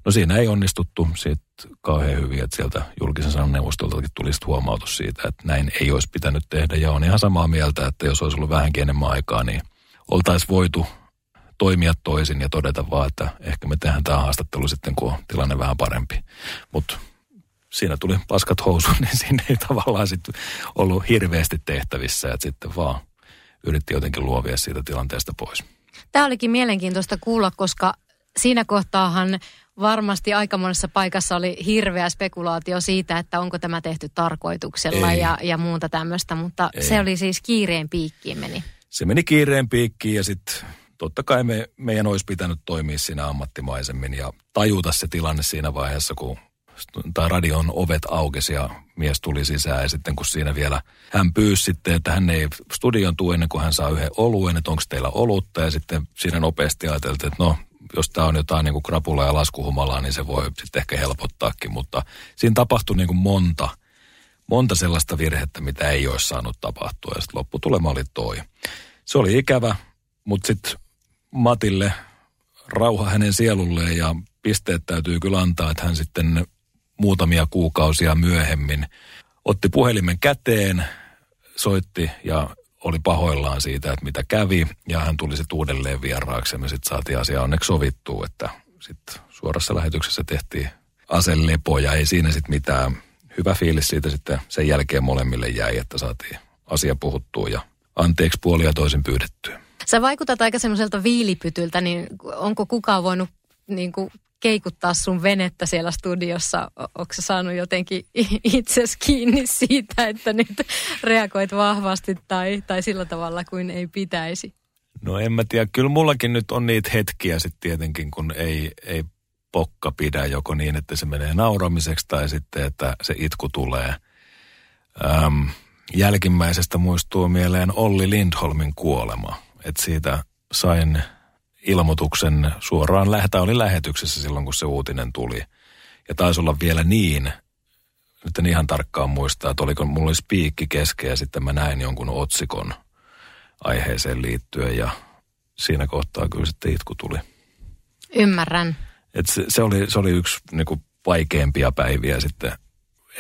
No siinä ei onnistuttu siitä kauhean hyvin, että sieltä julkisen sanan neuvostoltakin tuli sitten huomautus siitä, että näin ei olisi pitänyt tehdä. Ja on ihan samaa mieltä, että jos olisi ollut vähänkin enemmän aikaa, niin oltaisiin voitu toimia toisin ja todeta vaan, että ehkä me tehdään tämä haastattelu sitten, kun on tilanne vähän parempi. Mutta siinä tuli paskat housuun, [LAUGHS] niin siinä ei tavallaan sitten ollut hirveästi tehtävissä, että sitten vaan yritti jotenkin luovia siitä tilanteesta pois. Tämä olikin mielenkiintoista kuulla, koska siinä kohtaahan varmasti aika monessa paikassa oli hirveä spekulaatio siitä, että onko tämä tehty tarkoituksella ja, ja muuta tämmöistä, mutta Ei. se oli siis kiireen piikkiin meni. Se meni kiireen piikkiin ja sitten totta kai me, meidän olisi pitänyt toimia siinä ammattimaisemmin ja tajuta se tilanne siinä vaiheessa, kun tai radion ovet aukesi ja mies tuli sisään. Ja sitten kun siinä vielä hän pyysi sitten, että hän ei studion tuu ennen kuin hän saa yhden oluen, että onko teillä olutta. Ja sitten siinä nopeasti ajateltiin, että no jos tämä on jotain niin kuin krapula ja laskuhumalaa, niin se voi sitten ehkä helpottaakin. Mutta siinä tapahtui niin kuin monta, monta sellaista virhettä, mitä ei olisi saanut tapahtua. Ja sitten lopputulema oli toi. Se oli ikävä, mutta sitten Matille rauha hänen sielulleen ja pisteet täytyy kyllä antaa, että hän sitten muutamia kuukausia myöhemmin otti puhelimen käteen, soitti ja oli pahoillaan siitä, että mitä kävi. Ja hän tuli sitten uudelleen vieraaksi ja sitten saatiin asia onneksi sovittua, että sitten suorassa lähetyksessä tehtiin aselepo ja ei siinä sitten mitään. Hyvä fiilis siitä sitten sen jälkeen molemmille jäi, että saatiin asia puhuttua ja anteeksi puolia toisin pyydettyä. Sä vaikutat aika semmoiselta viilipytyltä, niin onko kukaan voinut niin kuin keikuttaa sun venettä siellä studiossa? Onko sä saanut jotenkin itses kiinni siitä, että nyt reagoit vahvasti tai, tai sillä tavalla kuin ei pitäisi? No en mä tiedä. Kyllä mullakin nyt on niitä hetkiä sitten tietenkin, kun ei, ei pokka pidä joko niin, että se menee nauramiseksi tai sitten, että se itku tulee. Öm, jälkimmäisestä muistuu mieleen Olli Lindholmin kuolema. Että siitä sain ilmoituksen suoraan lähettä oli lähetyksessä silloin, kun se uutinen tuli. Ja taisi olla vielä niin, nyt en ihan tarkkaan muista, että oliko, mulla oli spiikki kesken ja sitten mä näin jonkun otsikon aiheeseen liittyen ja siinä kohtaa kyllä sitten itku tuli. Ymmärrän. Et se, se, oli, se oli yksi niin kuin, vaikeimpia päiviä sitten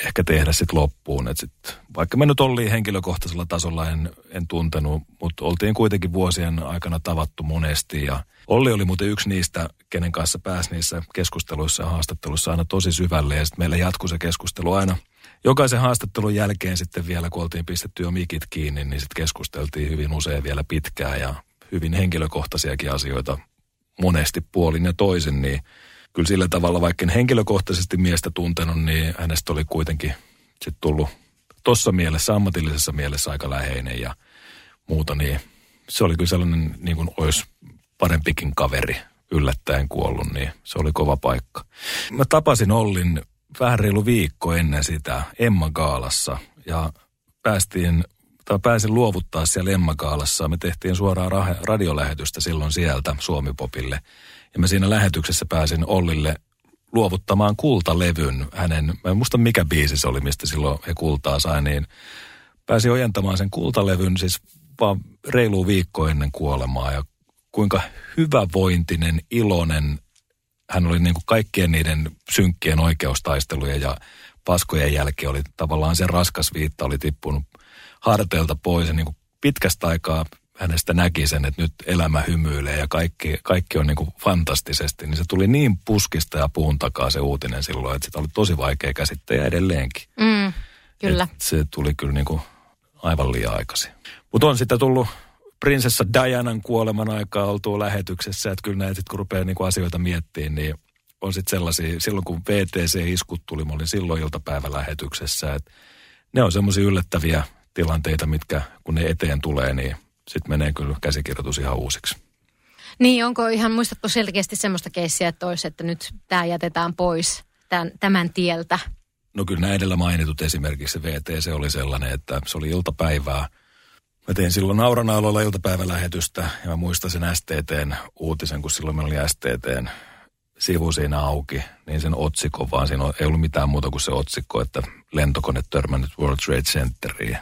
ehkä tehdä sitten loppuun. Et sit, vaikka me nyt oltiin henkilökohtaisella tasolla, en, en tuntenut, mutta oltiin kuitenkin vuosien aikana tavattu monesti. Ja Olli oli muuten yksi niistä, kenen kanssa pääsi niissä keskusteluissa ja haastatteluissa aina tosi syvälle. Ja sitten meillä jatkui se keskustelu aina jokaisen haastattelun jälkeen sitten vielä, kun oltiin pistetty jo mikit kiinni, niin sitten keskusteltiin hyvin usein vielä pitkään ja hyvin henkilökohtaisiakin asioita monesti puolin ja toisin, niin kyllä sillä tavalla, vaikka en henkilökohtaisesti miestä tuntenut, niin hänestä oli kuitenkin sitten tullut tuossa mielessä, ammatillisessa mielessä aika läheinen ja muuta, niin se oli kyllä sellainen niin kuin olisi parempikin kaveri yllättäen kuollut, niin se oli kova paikka. Mä tapasin Ollin vähän reilu viikko ennen sitä Emma Gaalassa ja päästiin tai pääsin luovuttaa siellä Emma Gaalassa. Me tehtiin suoraan radiolähetystä silloin sieltä Suomipopille. Ja mä siinä lähetyksessä pääsin Ollille luovuttamaan kultalevyn. Hänen, mä en muista mikä biisi se oli, mistä silloin he kultaa sai, niin pääsi ojentamaan sen kultalevyn siis vaan reilu viikko ennen kuolemaa. Ja kuinka hyvävointinen, iloinen hän oli niin kuin kaikkien niiden synkkien oikeustaistelujen ja paskojen jälkeen oli tavallaan se raskas viitta oli tippunut harteilta pois ja niin kuin pitkästä aikaa hänestä näki sen, että nyt elämä hymyilee ja kaikki, kaikki on niin kuin fantastisesti, niin se tuli niin puskista ja puun takaa se uutinen silloin, että sitä oli tosi vaikea käsittää ja edelleenkin. Mm, kyllä. Et se tuli kyllä niin kuin aivan liian aikaisin. Mutta on sitten tullut prinsessa Dianan kuoleman aikaa oltua lähetyksessä, että kyllä näitä kun rupeaa niin kuin asioita miettimään, niin on sitten sellaisia, silloin kun VTC-iskut tuli, mä olin silloin iltapäivälähetyksessä, että ne on semmoisia yllättäviä tilanteita, mitkä kun ne eteen tulee, niin sitten menee kyllä käsikirjoitus ihan uusiksi. Niin, onko ihan, muistatko selkeästi semmoista keissiä, että olisi, että nyt tämä jätetään pois tämän, tämän tieltä? No kyllä nämä edellä mainitut esimerkiksi se VTC oli sellainen, että se oli iltapäivää. Mä tein silloin Nauranauloilla iltapäivälähetystä ja mä muistan sen STTn uutisen, kun silloin meillä oli STTn sivu siinä auki, niin sen otsikon vaan siinä ei ollut mitään muuta kuin se otsikko, että lentokone törmännyt World Trade Centeriin.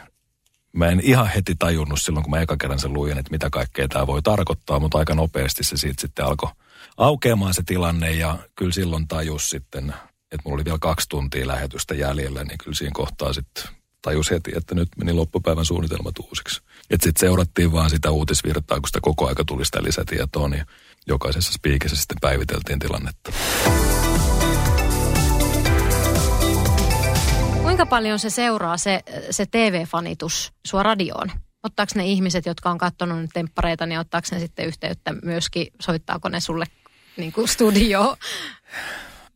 Mä en ihan heti tajunnut silloin, kun mä eka kerran sen luin, että mitä kaikkea tämä voi tarkoittaa, mutta aika nopeasti se siitä sitten alkoi aukeamaan se tilanne ja kyllä silloin tajus sitten, että mulla oli vielä kaksi tuntia lähetystä jäljellä, niin kyllä siinä kohtaa sitten tajus heti, että nyt meni loppupäivän suunnitelmat uusiksi. Että sitten seurattiin vaan sitä uutisvirtaa, kun sitä koko aika tuli sitä lisätietoa, niin jokaisessa spiikissä sitten päiviteltiin tilannetta. Kuinka paljon se seuraa se, se TV-fanitus sua radioon? Ottaako ne ihmiset, jotka on katsonut temppareita, niin ottaako ne sitten yhteyttä myöskin, soittaako ne sulle niin kuin studioon?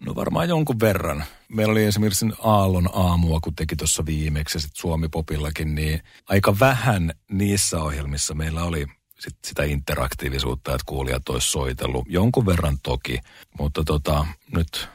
No varmaan jonkun verran. Meillä oli esimerkiksi Aallon aamua, kun teki tuossa viimeksi, sitten Suomi Popillakin, niin aika vähän niissä ohjelmissa meillä oli sit sitä interaktiivisuutta, että kuulijat olisi soitellut. Jonkun verran toki, mutta tota, nyt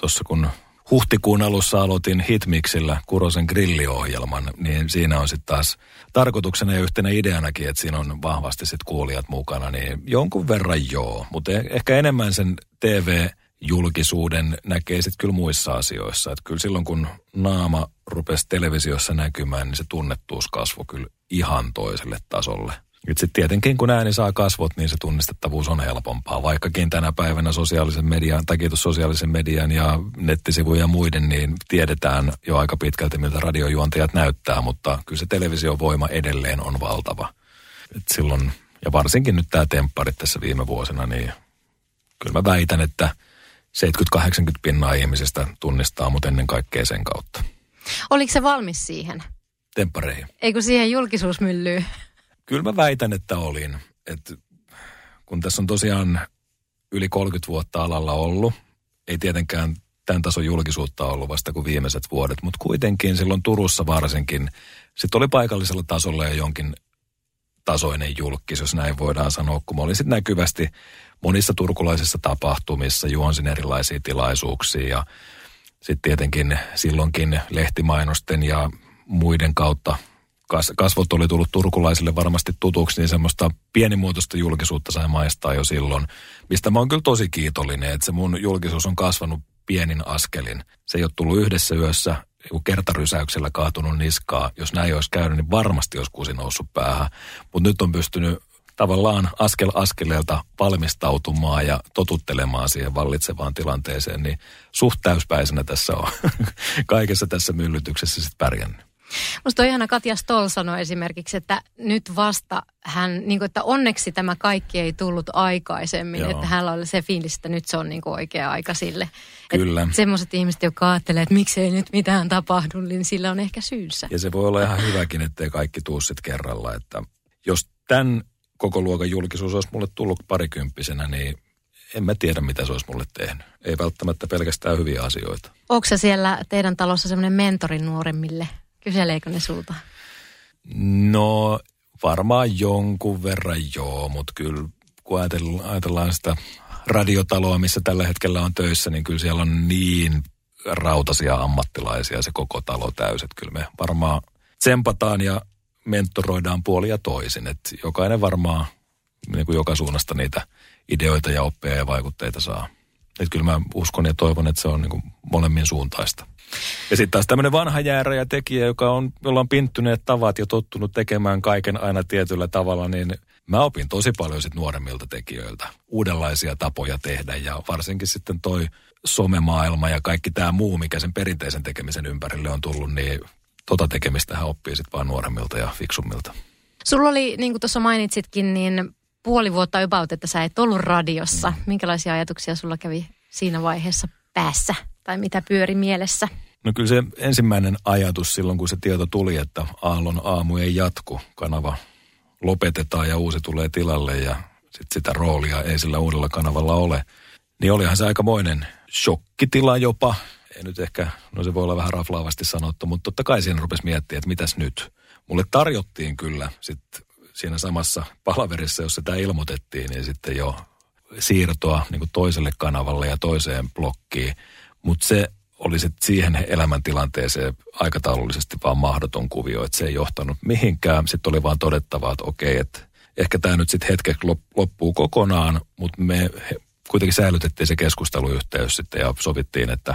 tuossa kun huhtikuun alussa aloitin Hitmixillä Kurosen grilliohjelman, niin siinä on sitten taas tarkoituksena ja yhtenä ideanakin, että siinä on vahvasti sitten kuulijat mukana, niin jonkun verran joo, mutta e- ehkä enemmän sen TV julkisuuden näkee sitten kyllä muissa asioissa. Että kyllä silloin kun naama rupesi televisiossa näkymään, niin se tunnettuus kasvoi kyllä ihan toiselle tasolle. Sitten tietenkin kun ääni saa kasvot, niin se tunnistettavuus on helpompaa. Vaikkakin tänä päivänä sosiaalisen median, tai kiitos sosiaalisen median ja nettisivujen ja muiden, niin tiedetään jo aika pitkälti, miltä radiojuontajat näyttää, mutta kyllä se televisiovoima edelleen on valtava. Et silloin, ja varsinkin nyt tämä tempparit tässä viime vuosina, niin kyllä mä väitän, että 70-80 pinnaa ihmisistä tunnistaa, mutta ennen kaikkea sen kautta. Oliko se valmis siihen? Temppareihin. Eikö siihen julkisuusmyllyyn? Kyllä mä väitän, että olin. Et kun tässä on tosiaan yli 30 vuotta alalla ollut, ei tietenkään tämän tason julkisuutta ollut vasta kuin viimeiset vuodet, mutta kuitenkin silloin Turussa varsinkin, sitten oli paikallisella tasolla jo jonkin tasoinen julkis, jos näin voidaan sanoa, kun mä olin sitten näkyvästi monissa turkulaisissa tapahtumissa, juonsin erilaisia tilaisuuksia ja sitten tietenkin silloinkin lehtimainosten ja muiden kautta kasvot oli tullut turkulaisille varmasti tutuksi, niin semmoista pienimuotoista julkisuutta sai maistaa jo silloin, mistä mä oon kyllä tosi kiitollinen, että se mun julkisuus on kasvanut pienin askelin. Se ei ole tullut yhdessä yössä kertarysäyksellä kaatunut niskaa. Jos näin olisi käynyt, niin varmasti olisi kusi noussut päähän. Mutta nyt on pystynyt tavallaan askel askeleelta valmistautumaan ja totuttelemaan siihen vallitsevaan tilanteeseen, niin suht täyspäisenä tässä on [LAUGHS] kaikessa tässä myllytyksessä sitten pärjännyt. Musta on ihana Katja Stoll sanoi esimerkiksi, että nyt vasta hän, niin kuin, että onneksi tämä kaikki ei tullut aikaisemmin, Joo. että hänellä oli se fiilis, että nyt se on niin kuin oikea aika sille. Kyllä. Semmoiset ihmiset, jotka ajattelee, että miksei nyt mitään tapahdu, niin sillä on ehkä syynsä. Ja se voi olla ihan hyväkin, ettei kaikki tuu sitten kerralla, että jos tämän koko luokan julkisuus olisi mulle tullut parikymppisenä, niin en mä tiedä, mitä se olisi mulle tehnyt. Ei välttämättä pelkästään hyviä asioita. Onko se siellä teidän talossa semmoinen mentori nuoremmille Kyseleekö ne sulta? No varmaan jonkun verran joo, mutta kyllä kun ajatellaan, ajatellaan sitä radiotaloa, missä tällä hetkellä on töissä, niin kyllä siellä on niin rautaisia ammattilaisia se koko talo täysin. Kyllä me varmaan tsempataan ja mentoroidaan puolia toisin. Että jokainen varmaan niin kuin joka suunnasta niitä ideoita ja oppeja ja vaikutteita saa. Että kyllä mä uskon ja toivon, että se on niin kuin molemmin suuntaista. Ja sitten taas tämmöinen vanha ja tekijä, joka on, jolla on pinttyneet tavat ja tottunut tekemään kaiken aina tietyllä tavalla, niin mä opin tosi paljon sit nuoremmilta tekijöiltä uudenlaisia tapoja tehdä ja varsinkin sitten toi somemaailma ja kaikki tämä muu, mikä sen perinteisen tekemisen ympärille on tullut, niin tota tekemistä hän oppii sitten vaan nuoremmilta ja fiksummilta. Sulla oli, niin kuin tuossa mainitsitkin, niin puoli vuotta about, että sä et ollut radiossa. Mm. Minkälaisia ajatuksia sulla kävi siinä vaiheessa päässä? Tai mitä pyöri mielessä? No kyllä se ensimmäinen ajatus silloin, kun se tieto tuli, että Aallon aamu ei jatku, kanava lopetetaan ja uusi tulee tilalle ja sit sitä roolia ei sillä uudella kanavalla ole, niin olihan se aikamoinen shokkitila jopa. Ei nyt ehkä, no se voi olla vähän raflaavasti sanottu, mutta totta kai siinä rupesi miettiä, että mitäs nyt. Mulle tarjottiin kyllä sitten siinä samassa palaverissa, jossa tämä ilmoitettiin, niin sitten jo siirtoa niin kuin toiselle kanavalle ja toiseen blokkiin. Mutta se oli sitten siihen elämäntilanteeseen aikataulullisesti vaan mahdoton kuvio, että se ei johtanut mihinkään. Sitten oli vaan todettava, että okei, että ehkä tämä nyt sitten hetkeksi loppuu kokonaan, mutta me kuitenkin säilytettiin se keskusteluyhteys sitten ja sovittiin, että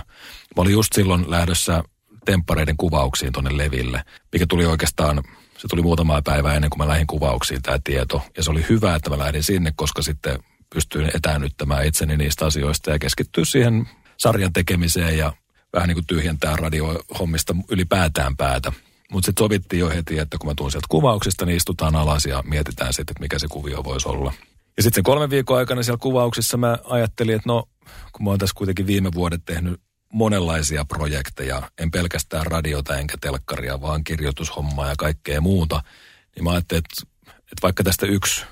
mä olin just silloin lähdössä temppareiden kuvauksiin tuonne Leville, mikä tuli oikeastaan, se tuli muutama päivä ennen kuin mä lähdin kuvauksiin tämä tieto. Ja se oli hyvä, että mä lähdin sinne, koska sitten pystyin etäännyttämään itseni niistä asioista ja keskittyä siihen sarjan tekemiseen ja vähän niin kuin tyhjentää radiohommista ylipäätään päätä. Mutta sitten sovittiin jo heti, että kun mä tuun sieltä kuvauksista, niin istutaan alas ja mietitään sitten, että mikä se kuvio voisi olla. Ja sitten sen kolmen viikon aikana siellä kuvauksissa mä ajattelin, että no, kun mä oon tässä kuitenkin viime vuodet tehnyt monenlaisia projekteja, en pelkästään radiota enkä telkkaria, vaan kirjoitushommaa ja kaikkea muuta, niin mä ajattelin, että, että vaikka tästä yksi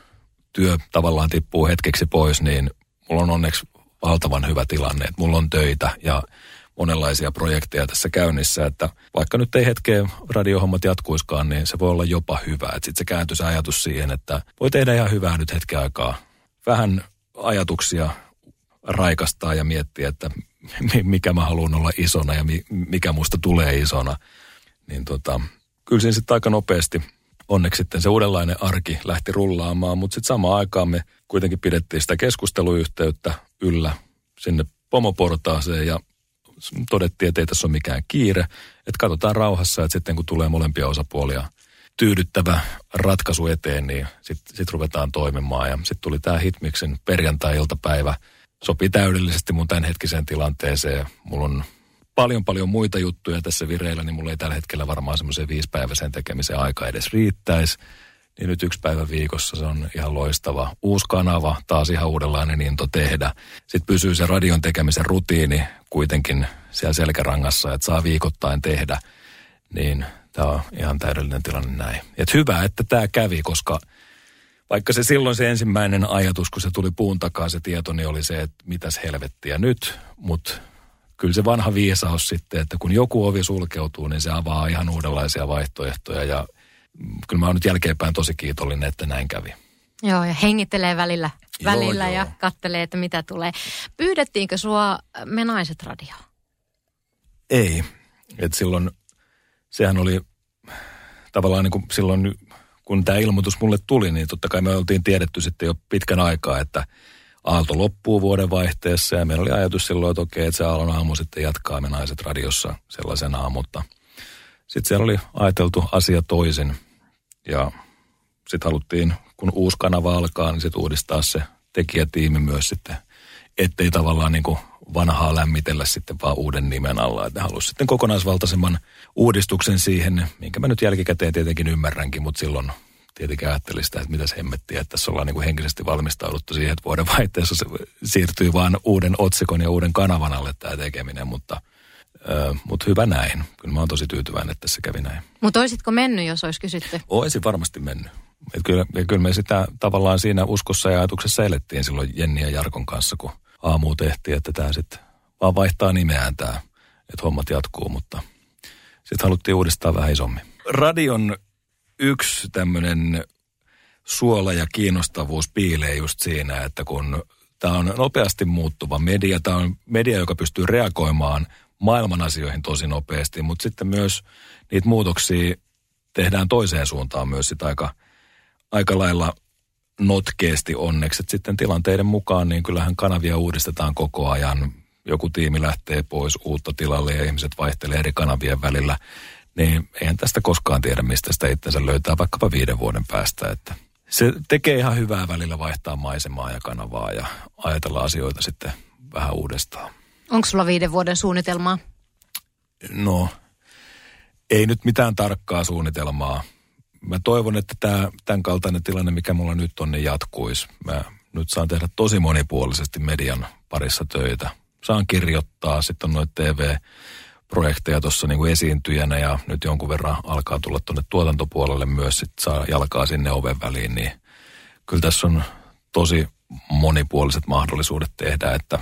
työ tavallaan tippuu hetkeksi pois, niin mulla on onneksi valtavan hyvä tilanne, että mulla on töitä ja monenlaisia projekteja tässä käynnissä, että vaikka nyt ei hetkeen radiohommat jatkuiskaan, niin se voi olla jopa hyvä. Sitten se kääntyy se ajatus siihen, että voi tehdä ihan hyvää nyt hetken aikaa. Vähän ajatuksia raikastaa ja miettiä, että mikä mä haluan olla isona ja mikä musta tulee isona. Niin tota, kyllä siinä sitten aika nopeasti onneksi sitten se uudenlainen arki lähti rullaamaan, mutta sitten samaan aikaan me kuitenkin pidettiin sitä keskusteluyhteyttä yllä sinne pomoportaaseen ja todettiin, että ei tässä ole mikään kiire, että katsotaan rauhassa, että sitten kun tulee molempia osapuolia tyydyttävä ratkaisu eteen, niin sitten sit ruvetaan toimimaan. Ja sitten tuli tämä Hitmixin perjantai-iltapäivä. Sopii täydellisesti mun tämänhetkiseen tilanteeseen. Mulla on paljon paljon muita juttuja tässä vireillä, niin mulla ei tällä hetkellä varmaan semmoisen viisipäiväisen tekemisen aika edes riittäisi. Niin nyt yksi päivä viikossa se on ihan loistava. Uusi kanava, taas ihan uudenlainen into tehdä. Sitten pysyy se radion tekemisen rutiini kuitenkin siellä selkärangassa, että saa viikoittain tehdä. Niin tämä on ihan täydellinen tilanne näin. Et hyvä, että tämä kävi, koska vaikka se silloin se ensimmäinen ajatus, kun se tuli puun takaa se tieto, niin oli se, että mitäs helvettiä nyt. Mutta kyllä se vanha viisaus sitten, että kun joku ovi sulkeutuu, niin se avaa ihan uudenlaisia vaihtoehtoja ja kyllä mä oon nyt jälkeenpäin tosi kiitollinen, että näin kävi. Joo, ja hengittelee välillä, välillä joo, ja joo. kattelee, että mitä tulee. Pyydettiinkö sua Me Naiset radio? Ei. Et silloin, sehän oli tavallaan niin kuin silloin, kun tämä ilmoitus mulle tuli, niin totta kai me oltiin tiedetty sitten jo pitkän aikaa, että Aalto loppuu vuoden vaihteessa ja meillä oli ajatus silloin, että okei, että se Aallon aamu sitten jatkaa me naiset radiossa sellaisenaan, mutta sitten siellä oli ajateltu asia toisin ja sitten haluttiin, kun uusi kanava alkaa, niin sitten uudistaa se tekijätiimi myös sitten, ettei tavallaan niin kuin vanhaa lämmitellä sitten vaan uuden nimen alla. Että halusi sitten kokonaisvaltaisemman uudistuksen siihen, minkä mä nyt jälkikäteen tietenkin ymmärränkin, mutta silloin tietenkin ajattelin sitä, että mitä se hemmettiä, että tässä ollaan niin kuin henkisesti valmistauduttu siihen, että vuoden vaihteessa se siirtyy vaan uuden otsikon ja uuden kanavan alle tämä tekeminen, mutta – mutta hyvä näin. Kyllä mä oon tosi tyytyväinen, että se kävi näin. Mutta olisitko mennyt, jos olisi kysytty? Oisin varmasti mennyt. Et kyllä, kyllä me sitä tavallaan siinä uskossa ja ajatuksessa elettiin silloin Jenni ja Jarkon kanssa, kun aamu tehtiin, että tämä sitten vaan vaihtaa nimeään tämä, että hommat jatkuu, mutta sitten haluttiin uudistaa vähän isommin. Radion yksi tämmöinen suola ja kiinnostavuus piilee just siinä, että kun tämä on nopeasti muuttuva media, tämä on media, joka pystyy reagoimaan maailman asioihin tosi nopeasti, mutta sitten myös niitä muutoksia tehdään toiseen suuntaan myös sitä aika, aika lailla notkeasti onneksi. Et sitten tilanteiden mukaan niin kyllähän kanavia uudistetaan koko ajan. Joku tiimi lähtee pois uutta tilalle ja ihmiset vaihtelee eri kanavien välillä. Niin eihän tästä koskaan tiedä, mistä sitä itsensä löytää vaikkapa viiden vuoden päästä. Että se tekee ihan hyvää välillä vaihtaa maisemaa ja kanavaa ja ajatella asioita sitten vähän uudestaan. Onko sulla viiden vuoden suunnitelmaa? No, ei nyt mitään tarkkaa suunnitelmaa. Mä toivon, että tämä, tämän kaltainen tilanne, mikä mulla nyt on, niin jatkuisi. Mä nyt saan tehdä tosi monipuolisesti median parissa töitä. Saan kirjoittaa, sitten on noita TV-projekteja tuossa niin esiintyjänä ja nyt jonkun verran alkaa tulla tuonne tuotantopuolelle myös, sitten saa jalkaa sinne oven väliin, niin kyllä tässä on tosi monipuoliset mahdollisuudet tehdä, että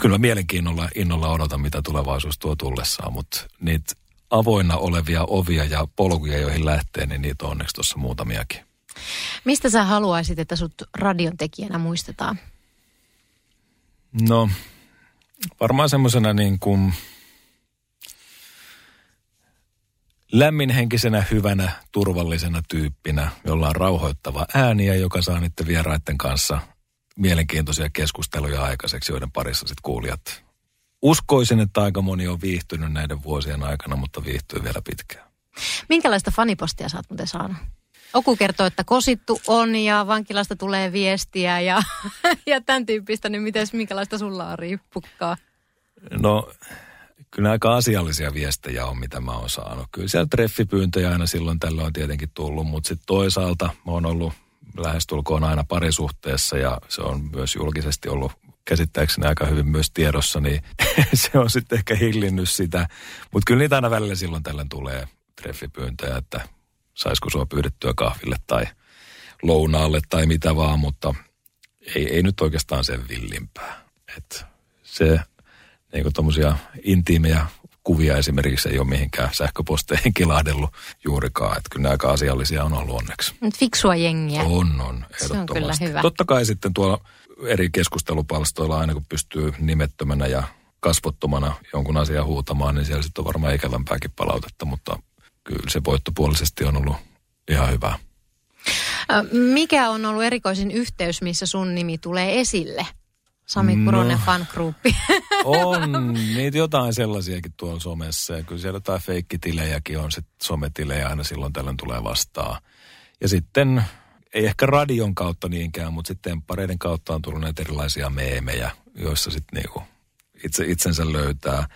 kyllä mielenkiinnolla innolla odotan, mitä tulevaisuus tuo tullessaan, mutta niitä avoinna olevia ovia ja polkuja, joihin lähtee, niin niitä on onneksi tuossa muutamiakin. Mistä sä haluaisit, että sut radion tekijänä muistetaan? No, varmaan semmoisena niin kuin lämminhenkisenä, hyvänä, turvallisena tyyppinä, jolla on rauhoittava ääni ja joka saa niiden vieraiden kanssa mielenkiintoisia keskusteluja aikaiseksi, joiden parissa sitten kuulijat uskoisin, että aika moni on viihtynyt näiden vuosien aikana, mutta viihtyy vielä pitkään. Minkälaista fanipostia sä oot muuten saanut? Oku kertoo, että kosittu on ja vankilasta tulee viestiä ja, [LAUGHS] ja tämän tyyppistä, niin mites, minkälaista sulla on riippukkaa? No, kyllä aika asiallisia viestejä on, mitä mä oon saanut. Kyllä siellä treffipyyntöjä aina silloin tällöin on tietenkin tullut, mutta sitten toisaalta mä oon ollut lähestulkoon aina parisuhteessa ja se on myös julkisesti ollut käsittääkseni aika hyvin myös tiedossa, niin [LAUGHS] se on sitten ehkä hillinnyt sitä. Mutta kyllä niitä aina välillä silloin tällöin tulee treffipyyntöjä, että saisiko sua pyydettyä kahville tai lounaalle tai mitä vaan, mutta ei, ei nyt oikeastaan sen villimpää. Et se niin kuin tommosia intiimejä kuvia esimerkiksi ei ole mihinkään sähköposteihin [LAUGHS] kilahdellut juurikaan. Että kyllä aika asiallisia on ollut onneksi. Nyt fiksua jengiä. On, on. Se on kyllä hyvä. Totta kai sitten tuolla eri keskustelupalstoilla aina kun pystyy nimettömänä ja kasvottomana jonkun asian huutamaan, niin siellä sitten on varmaan ikävämpääkin palautetta, mutta kyllä se voittopuolisesti on ollut ihan hyvä. Mikä on ollut erikoisin yhteys, missä sun nimi tulee esille? Sami Kuronen no, fangruppi. [LAUGHS] On, niitä jotain sellaisiakin tuolla somessa. Ja kyllä siellä jotain feikkitilejäkin on, sit sometilejä aina silloin tällöin tulee vastaan. Ja sitten, ei ehkä radion kautta niinkään, mutta sitten pareiden kautta on tullut näitä erilaisia meemejä, joissa sitten niinku itse, itsensä löytää.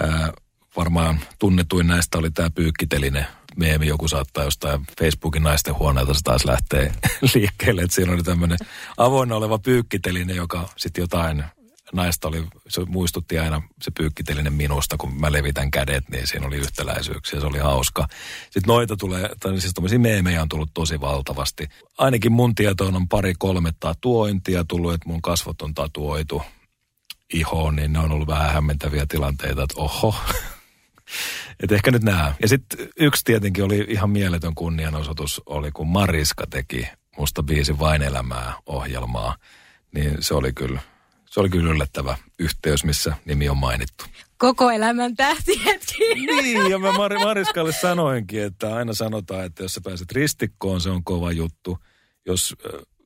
Ää, varmaan tunnetuin näistä oli tämä pyykkiteline meemi, joku saattaa jostain Facebookin naisten huoneelta se taas lähtee [LAUGHS] liikkeelle, että siinä oli tämmöinen avoinna oleva pyykkiteline, joka sitten jotain naista oli, se muistutti aina se pyykkiteline minusta, kun mä levitän kädet, niin siinä oli yhtäläisyyksiä, se oli hauska. Sitten noita tulee, tai siis tämmöisiä meemejä on tullut tosi valtavasti. Ainakin mun tietoon on pari kolme tatuointia tullut, että mun kasvot on tatuoitu ihoon, niin ne on ollut vähän hämmentäviä tilanteita, että oho, et ehkä nyt nämä. Ja sitten yksi tietenkin oli ihan mieletön kunnianosoitus, oli kun Mariska teki musta biisi Vain elämää ohjelmaa. Niin se oli kyllä, se oli kyllä yllättävä yhteys, missä nimi on mainittu. Koko elämän tähtihetki. Niin, ja mä Mar- Mariskalle sanoinkin, että aina sanotaan, että jos sä pääset ristikkoon, se on kova juttu. Jos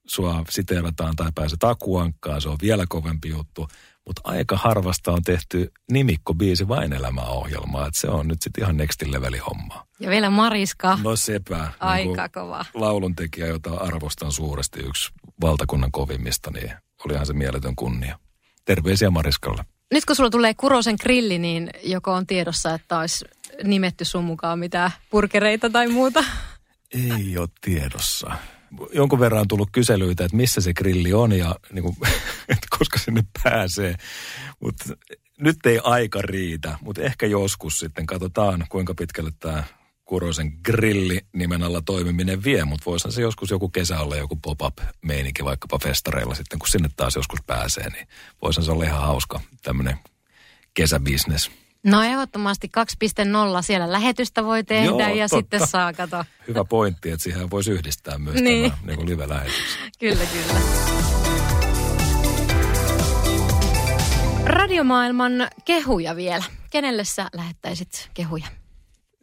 sua siteerataan tai pääset akuankkaan, se on vielä kovempi juttu mutta aika harvasta on tehty nimikko biisi vain elämäohjelmaa, että se on nyt sitten ihan next level homma. Ja vielä Mariska. No sepä. Aika niin kova. Lauluntekijä, jota arvostan suuresti, yksi valtakunnan kovimmista, niin olihan se mieletön kunnia. Terveisiä Mariskalle. Nyt kun sulla tulee Kurosen grilli, niin joko on tiedossa, että olisi nimetty sun mukaan mitään purkereita tai muuta? Ei ole tiedossa jonkun verran on tullut kyselyitä, että missä se grilli on ja niin kuin, [LAUGHS] että koska sinne pääsee. Mutta nyt ei aika riitä, mutta ehkä joskus sitten katsotaan, kuinka pitkälle tämä Kurosen grilli nimen alla toimiminen vie, mutta voisihan se joskus joku kesä olla joku pop-up meininki vaikkapa festareilla sitten, kun sinne taas joskus pääsee, niin voisihan se olla ihan hauska tämmöinen kesäbisnes. No ehdottomasti 2.0, siellä lähetystä voi tehdä Joo, ja totta. sitten saa kato. Hyvä pointti, että siihen voisi yhdistää myös niin. tämä niin live-lähetys. [LAUGHS] kyllä, kyllä. Radiomaailman kehuja vielä. Kenelle sä lähettäisit kehuja?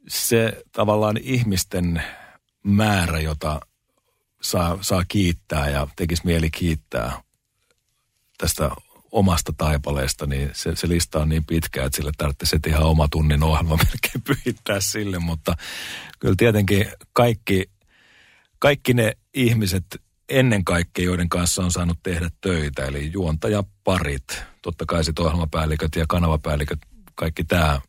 Se tavallaan ihmisten määrä, jota saa, saa kiittää ja tekisi mieli kiittää tästä omasta taipaleesta, niin se, se lista on niin pitkä, että sille tarvitsisi ihan oma tunnin ohjelma [LAUGHS] melkein pyhittää sille, mutta kyllä tietenkin kaikki, kaikki ne ihmiset ennen kaikkea, joiden kanssa on saanut tehdä töitä, eli juontajaparit, totta kai sitten ohjelmapäälliköt ja kanavapäälliköt, kaikki tämä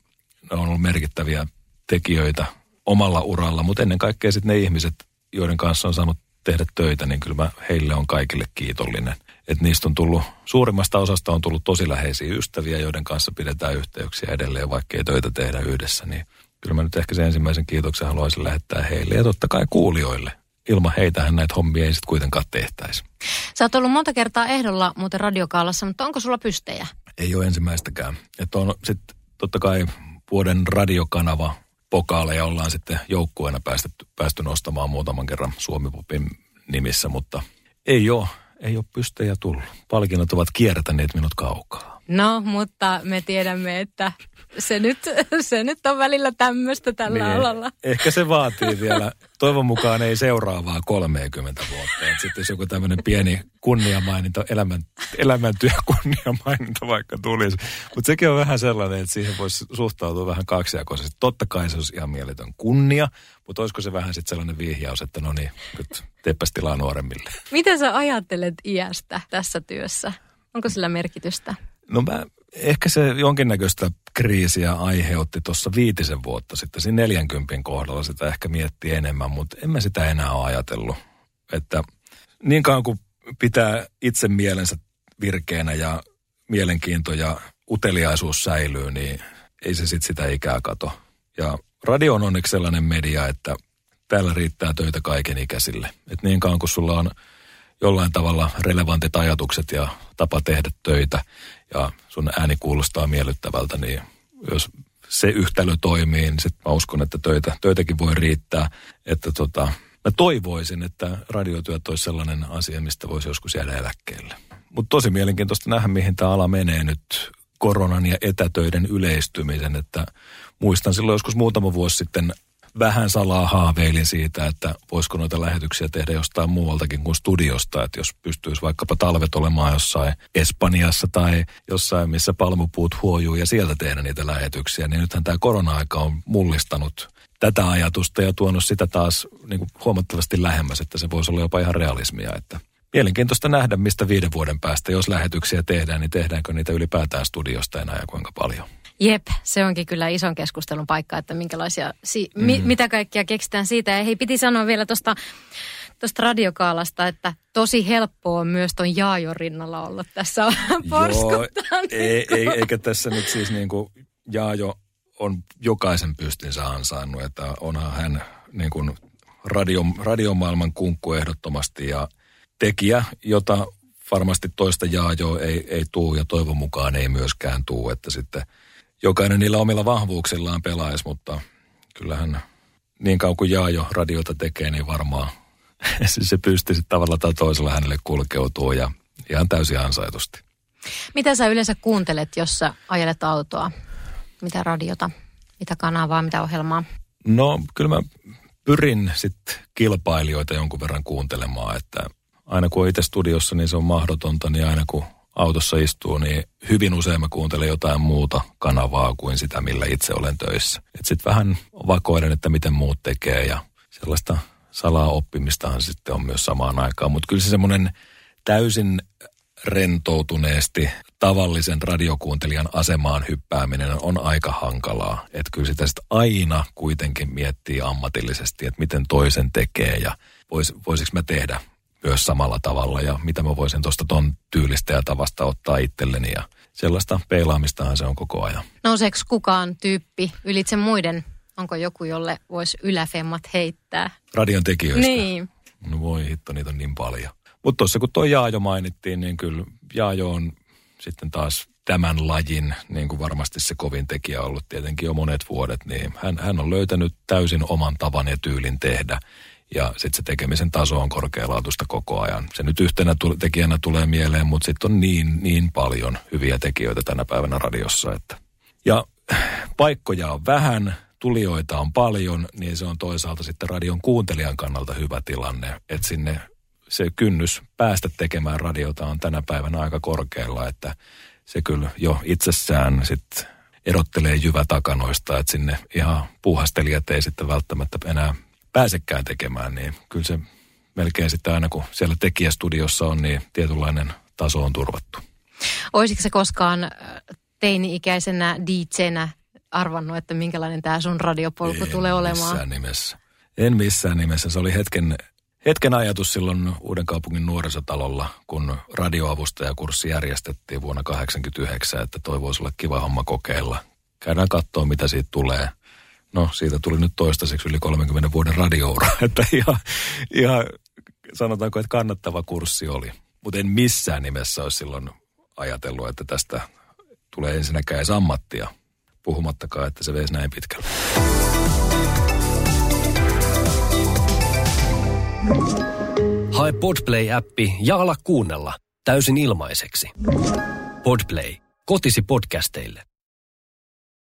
on ollut merkittäviä tekijöitä omalla uralla, mutta ennen kaikkea sitten ne ihmiset, joiden kanssa on saanut tehdä töitä, niin kyllä mä heille on kaikille kiitollinen että niistä on tullut, suurimmasta osasta on tullut tosi läheisiä ystäviä, joiden kanssa pidetään yhteyksiä edelleen, vaikka ei töitä tehdä yhdessä, niin kyllä mä nyt ehkä sen ensimmäisen kiitoksen haluaisin lähettää heille ja totta kai kuulijoille. Ilman heitähän näitä hommia ei sitten kuitenkaan tehtäisi. Sä oot ollut monta kertaa ehdolla muuten radiokaalassa, mutta onko sulla pystejä? Ei ole ensimmäistäkään. Että on sitten totta kai vuoden radiokanava pokaaleja ollaan sitten joukkueena päästy, päästy nostamaan muutaman kerran Suomi-popin nimissä, mutta ei ole, ei ole pystejä tullut. Palkinnot ovat kiertäneet minut kaukaa. No, mutta me tiedämme, että se nyt, [LAUGHS] se nyt on välillä tämmöistä tällä niin, alalla. Ehkä se vaatii vielä, toivon mukaan ei seuraavaa 30 vuotta. Et sitten jos joku tämmöinen pieni kunniamaininta, elämän, elämäntyö kunniamaininta vaikka tulisi. Mutta sekin on vähän sellainen, että siihen voisi suhtautua vähän kaksijakoisesti. Totta kai se olisi ihan mieletön kunnia, mutta olisiko se vähän sitten sellainen vihjaus, että no niin, nyt teepäs tilaa nuoremmille. Mitä sä ajattelet iästä tässä työssä? Onko sillä merkitystä? No mä, ehkä se jonkinnäköistä kriisiä aiheutti tuossa viitisen vuotta sitten. Siinä 40 kohdalla sitä ehkä miettii enemmän, mutta en mä sitä enää ole ajatellut. Että niin kauan kuin pitää itse mielensä virkeänä ja mielenkiinto ja uteliaisuus säilyy, niin ei se sitten sitä ikää kato. Ja radio on onneksi sellainen media, että täällä riittää töitä kaiken ikäisille. Et niin kauan kuin sulla on jollain tavalla relevantit ajatukset ja tapa tehdä töitä ja sun ääni kuulostaa miellyttävältä, niin jos se yhtälö toimii, niin sit mä uskon, että töitä, töitäkin voi riittää. Että tota, mä toivoisin, että radiotyöt olisi sellainen asia, mistä voisi joskus jäädä eläkkeelle. Mutta tosi mielenkiintoista nähdä, mihin tämä ala menee nyt koronan ja etätöiden yleistymisen. Että muistan silloin joskus muutama vuosi sitten vähän salaa haaveilin siitä, että voisiko noita lähetyksiä tehdä jostain muualtakin kuin studiosta. Että jos pystyisi vaikkapa talvet olemaan jossain Espanjassa tai jossain, missä palmupuut huojuu ja sieltä tehdä niitä lähetyksiä, niin nythän tämä korona-aika on mullistanut tätä ajatusta ja tuonut sitä taas niin kuin huomattavasti lähemmäs, että se voisi olla jopa ihan realismia. Että mielenkiintoista nähdä, mistä viiden vuoden päästä, jos lähetyksiä tehdään, niin tehdäänkö niitä ylipäätään studiosta enää ja kuinka paljon. Jep, se onkin kyllä ison keskustelun paikka, että minkälaisia, si- mm. mi- mitä kaikkia keksitään siitä. Ja hei, piti sanoa vielä tuosta tuosta radiokaalasta, että tosi helppoa on myös ton Jaajon rinnalla olla tässä [LAUGHS] porskuttaa. ei, ei, eikä tässä nyt siis niin kuin Jaajo on jokaisen pystinsä ansainnut, että onhan hän niin kuin radio, radiomaailman kunkku ehdottomasti ja tekijä, jota varmasti toista Jaajoa ei, ei tuu ja toivon mukaan ei myöskään tuu, että sitten – jokainen niillä omilla vahvuuksillaan pelaisi, mutta kyllähän niin kauan kuin Jaajo radiota tekee, niin varmaan [LAUGHS] se pystyy sitten tavalla tai toisella hänelle kulkeutuu ja ihan täysin ansaitusti. Mitä sä yleensä kuuntelet, jos sä ajelet autoa? Mitä radiota, mitä kanavaa, mitä ohjelmaa? No kyllä mä pyrin sitten kilpailijoita jonkun verran kuuntelemaan, että aina kun on itse studiossa, niin se on mahdotonta, niin aina kun autossa istuu, niin hyvin usein mä kuuntelen jotain muuta kanavaa kuin sitä, millä itse olen töissä. Sitten vähän vakoiden, että miten muut tekee ja sellaista salaa oppimistahan sitten on myös samaan aikaan. Mutta kyllä se semmoinen täysin rentoutuneesti tavallisen radiokuuntelijan asemaan hyppääminen on aika hankalaa. Että kyllä sitä sitten aina kuitenkin miettii ammatillisesti, että miten toisen tekee ja vois, voisiko mä tehdä myös samalla tavalla ja mitä mä voisin tuosta ton tyylistä ja tavasta ottaa itselleni ja sellaista peilaamistahan se on koko ajan. Nouseeko kukaan tyyppi ylitse muiden? Onko joku, jolle voisi yläfemmat heittää? Radion tekijöistä? Niin. No voi hitto, niitä on niin paljon. Mutta tuossa kun tuo Jaajo mainittiin, niin kyllä Jaajo on sitten taas tämän lajin, niin kuin varmasti se kovin tekijä ollut tietenkin jo monet vuodet, niin hän, hän on löytänyt täysin oman tavan ja tyylin tehdä ja sitten se tekemisen taso on korkealaatuista koko ajan. Se nyt yhtenä tekijänä tulee mieleen, mutta sitten on niin, niin paljon hyviä tekijöitä tänä päivänä radiossa. Että. Ja paikkoja on vähän, tulijoita on paljon, niin se on toisaalta sitten radion kuuntelijan kannalta hyvä tilanne, että sinne se kynnys päästä tekemään radiota on tänä päivänä aika korkealla, että se kyllä jo itsessään sitten erottelee jyvä takanoista, että sinne ihan puuhastelijat ei sitten välttämättä enää pääsekään tekemään, niin kyllä se melkein sitten aina kun siellä tekijästudiossa on, niin tietynlainen taso on turvattu. Olisiko se koskaan äh, teini-ikäisenä DJnä arvannut, että minkälainen tämä sun radiopolku en tulee olemaan? missään nimessä. En missään nimessä. Se oli hetken, hetken ajatus silloin Uuden kaupungin nuorisotalolla, kun radioavustajakurssi järjestettiin vuonna 1989, että toi voisi olla kiva homma kokeilla. Käydään katsoa, mitä siitä tulee – no siitä tuli nyt toistaiseksi yli 30 vuoden radioura, [LAUGHS] että ihan, ihan sanotaanko, että kannattava kurssi oli. Mutta en missään nimessä olisi silloin ajatellut, että tästä tulee ensinnäkään edes ammattia, puhumattakaan, että se veisi näin pitkälle. Hae Podplay-appi ja ala kuunnella täysin ilmaiseksi. Podplay, kotisi podcasteille.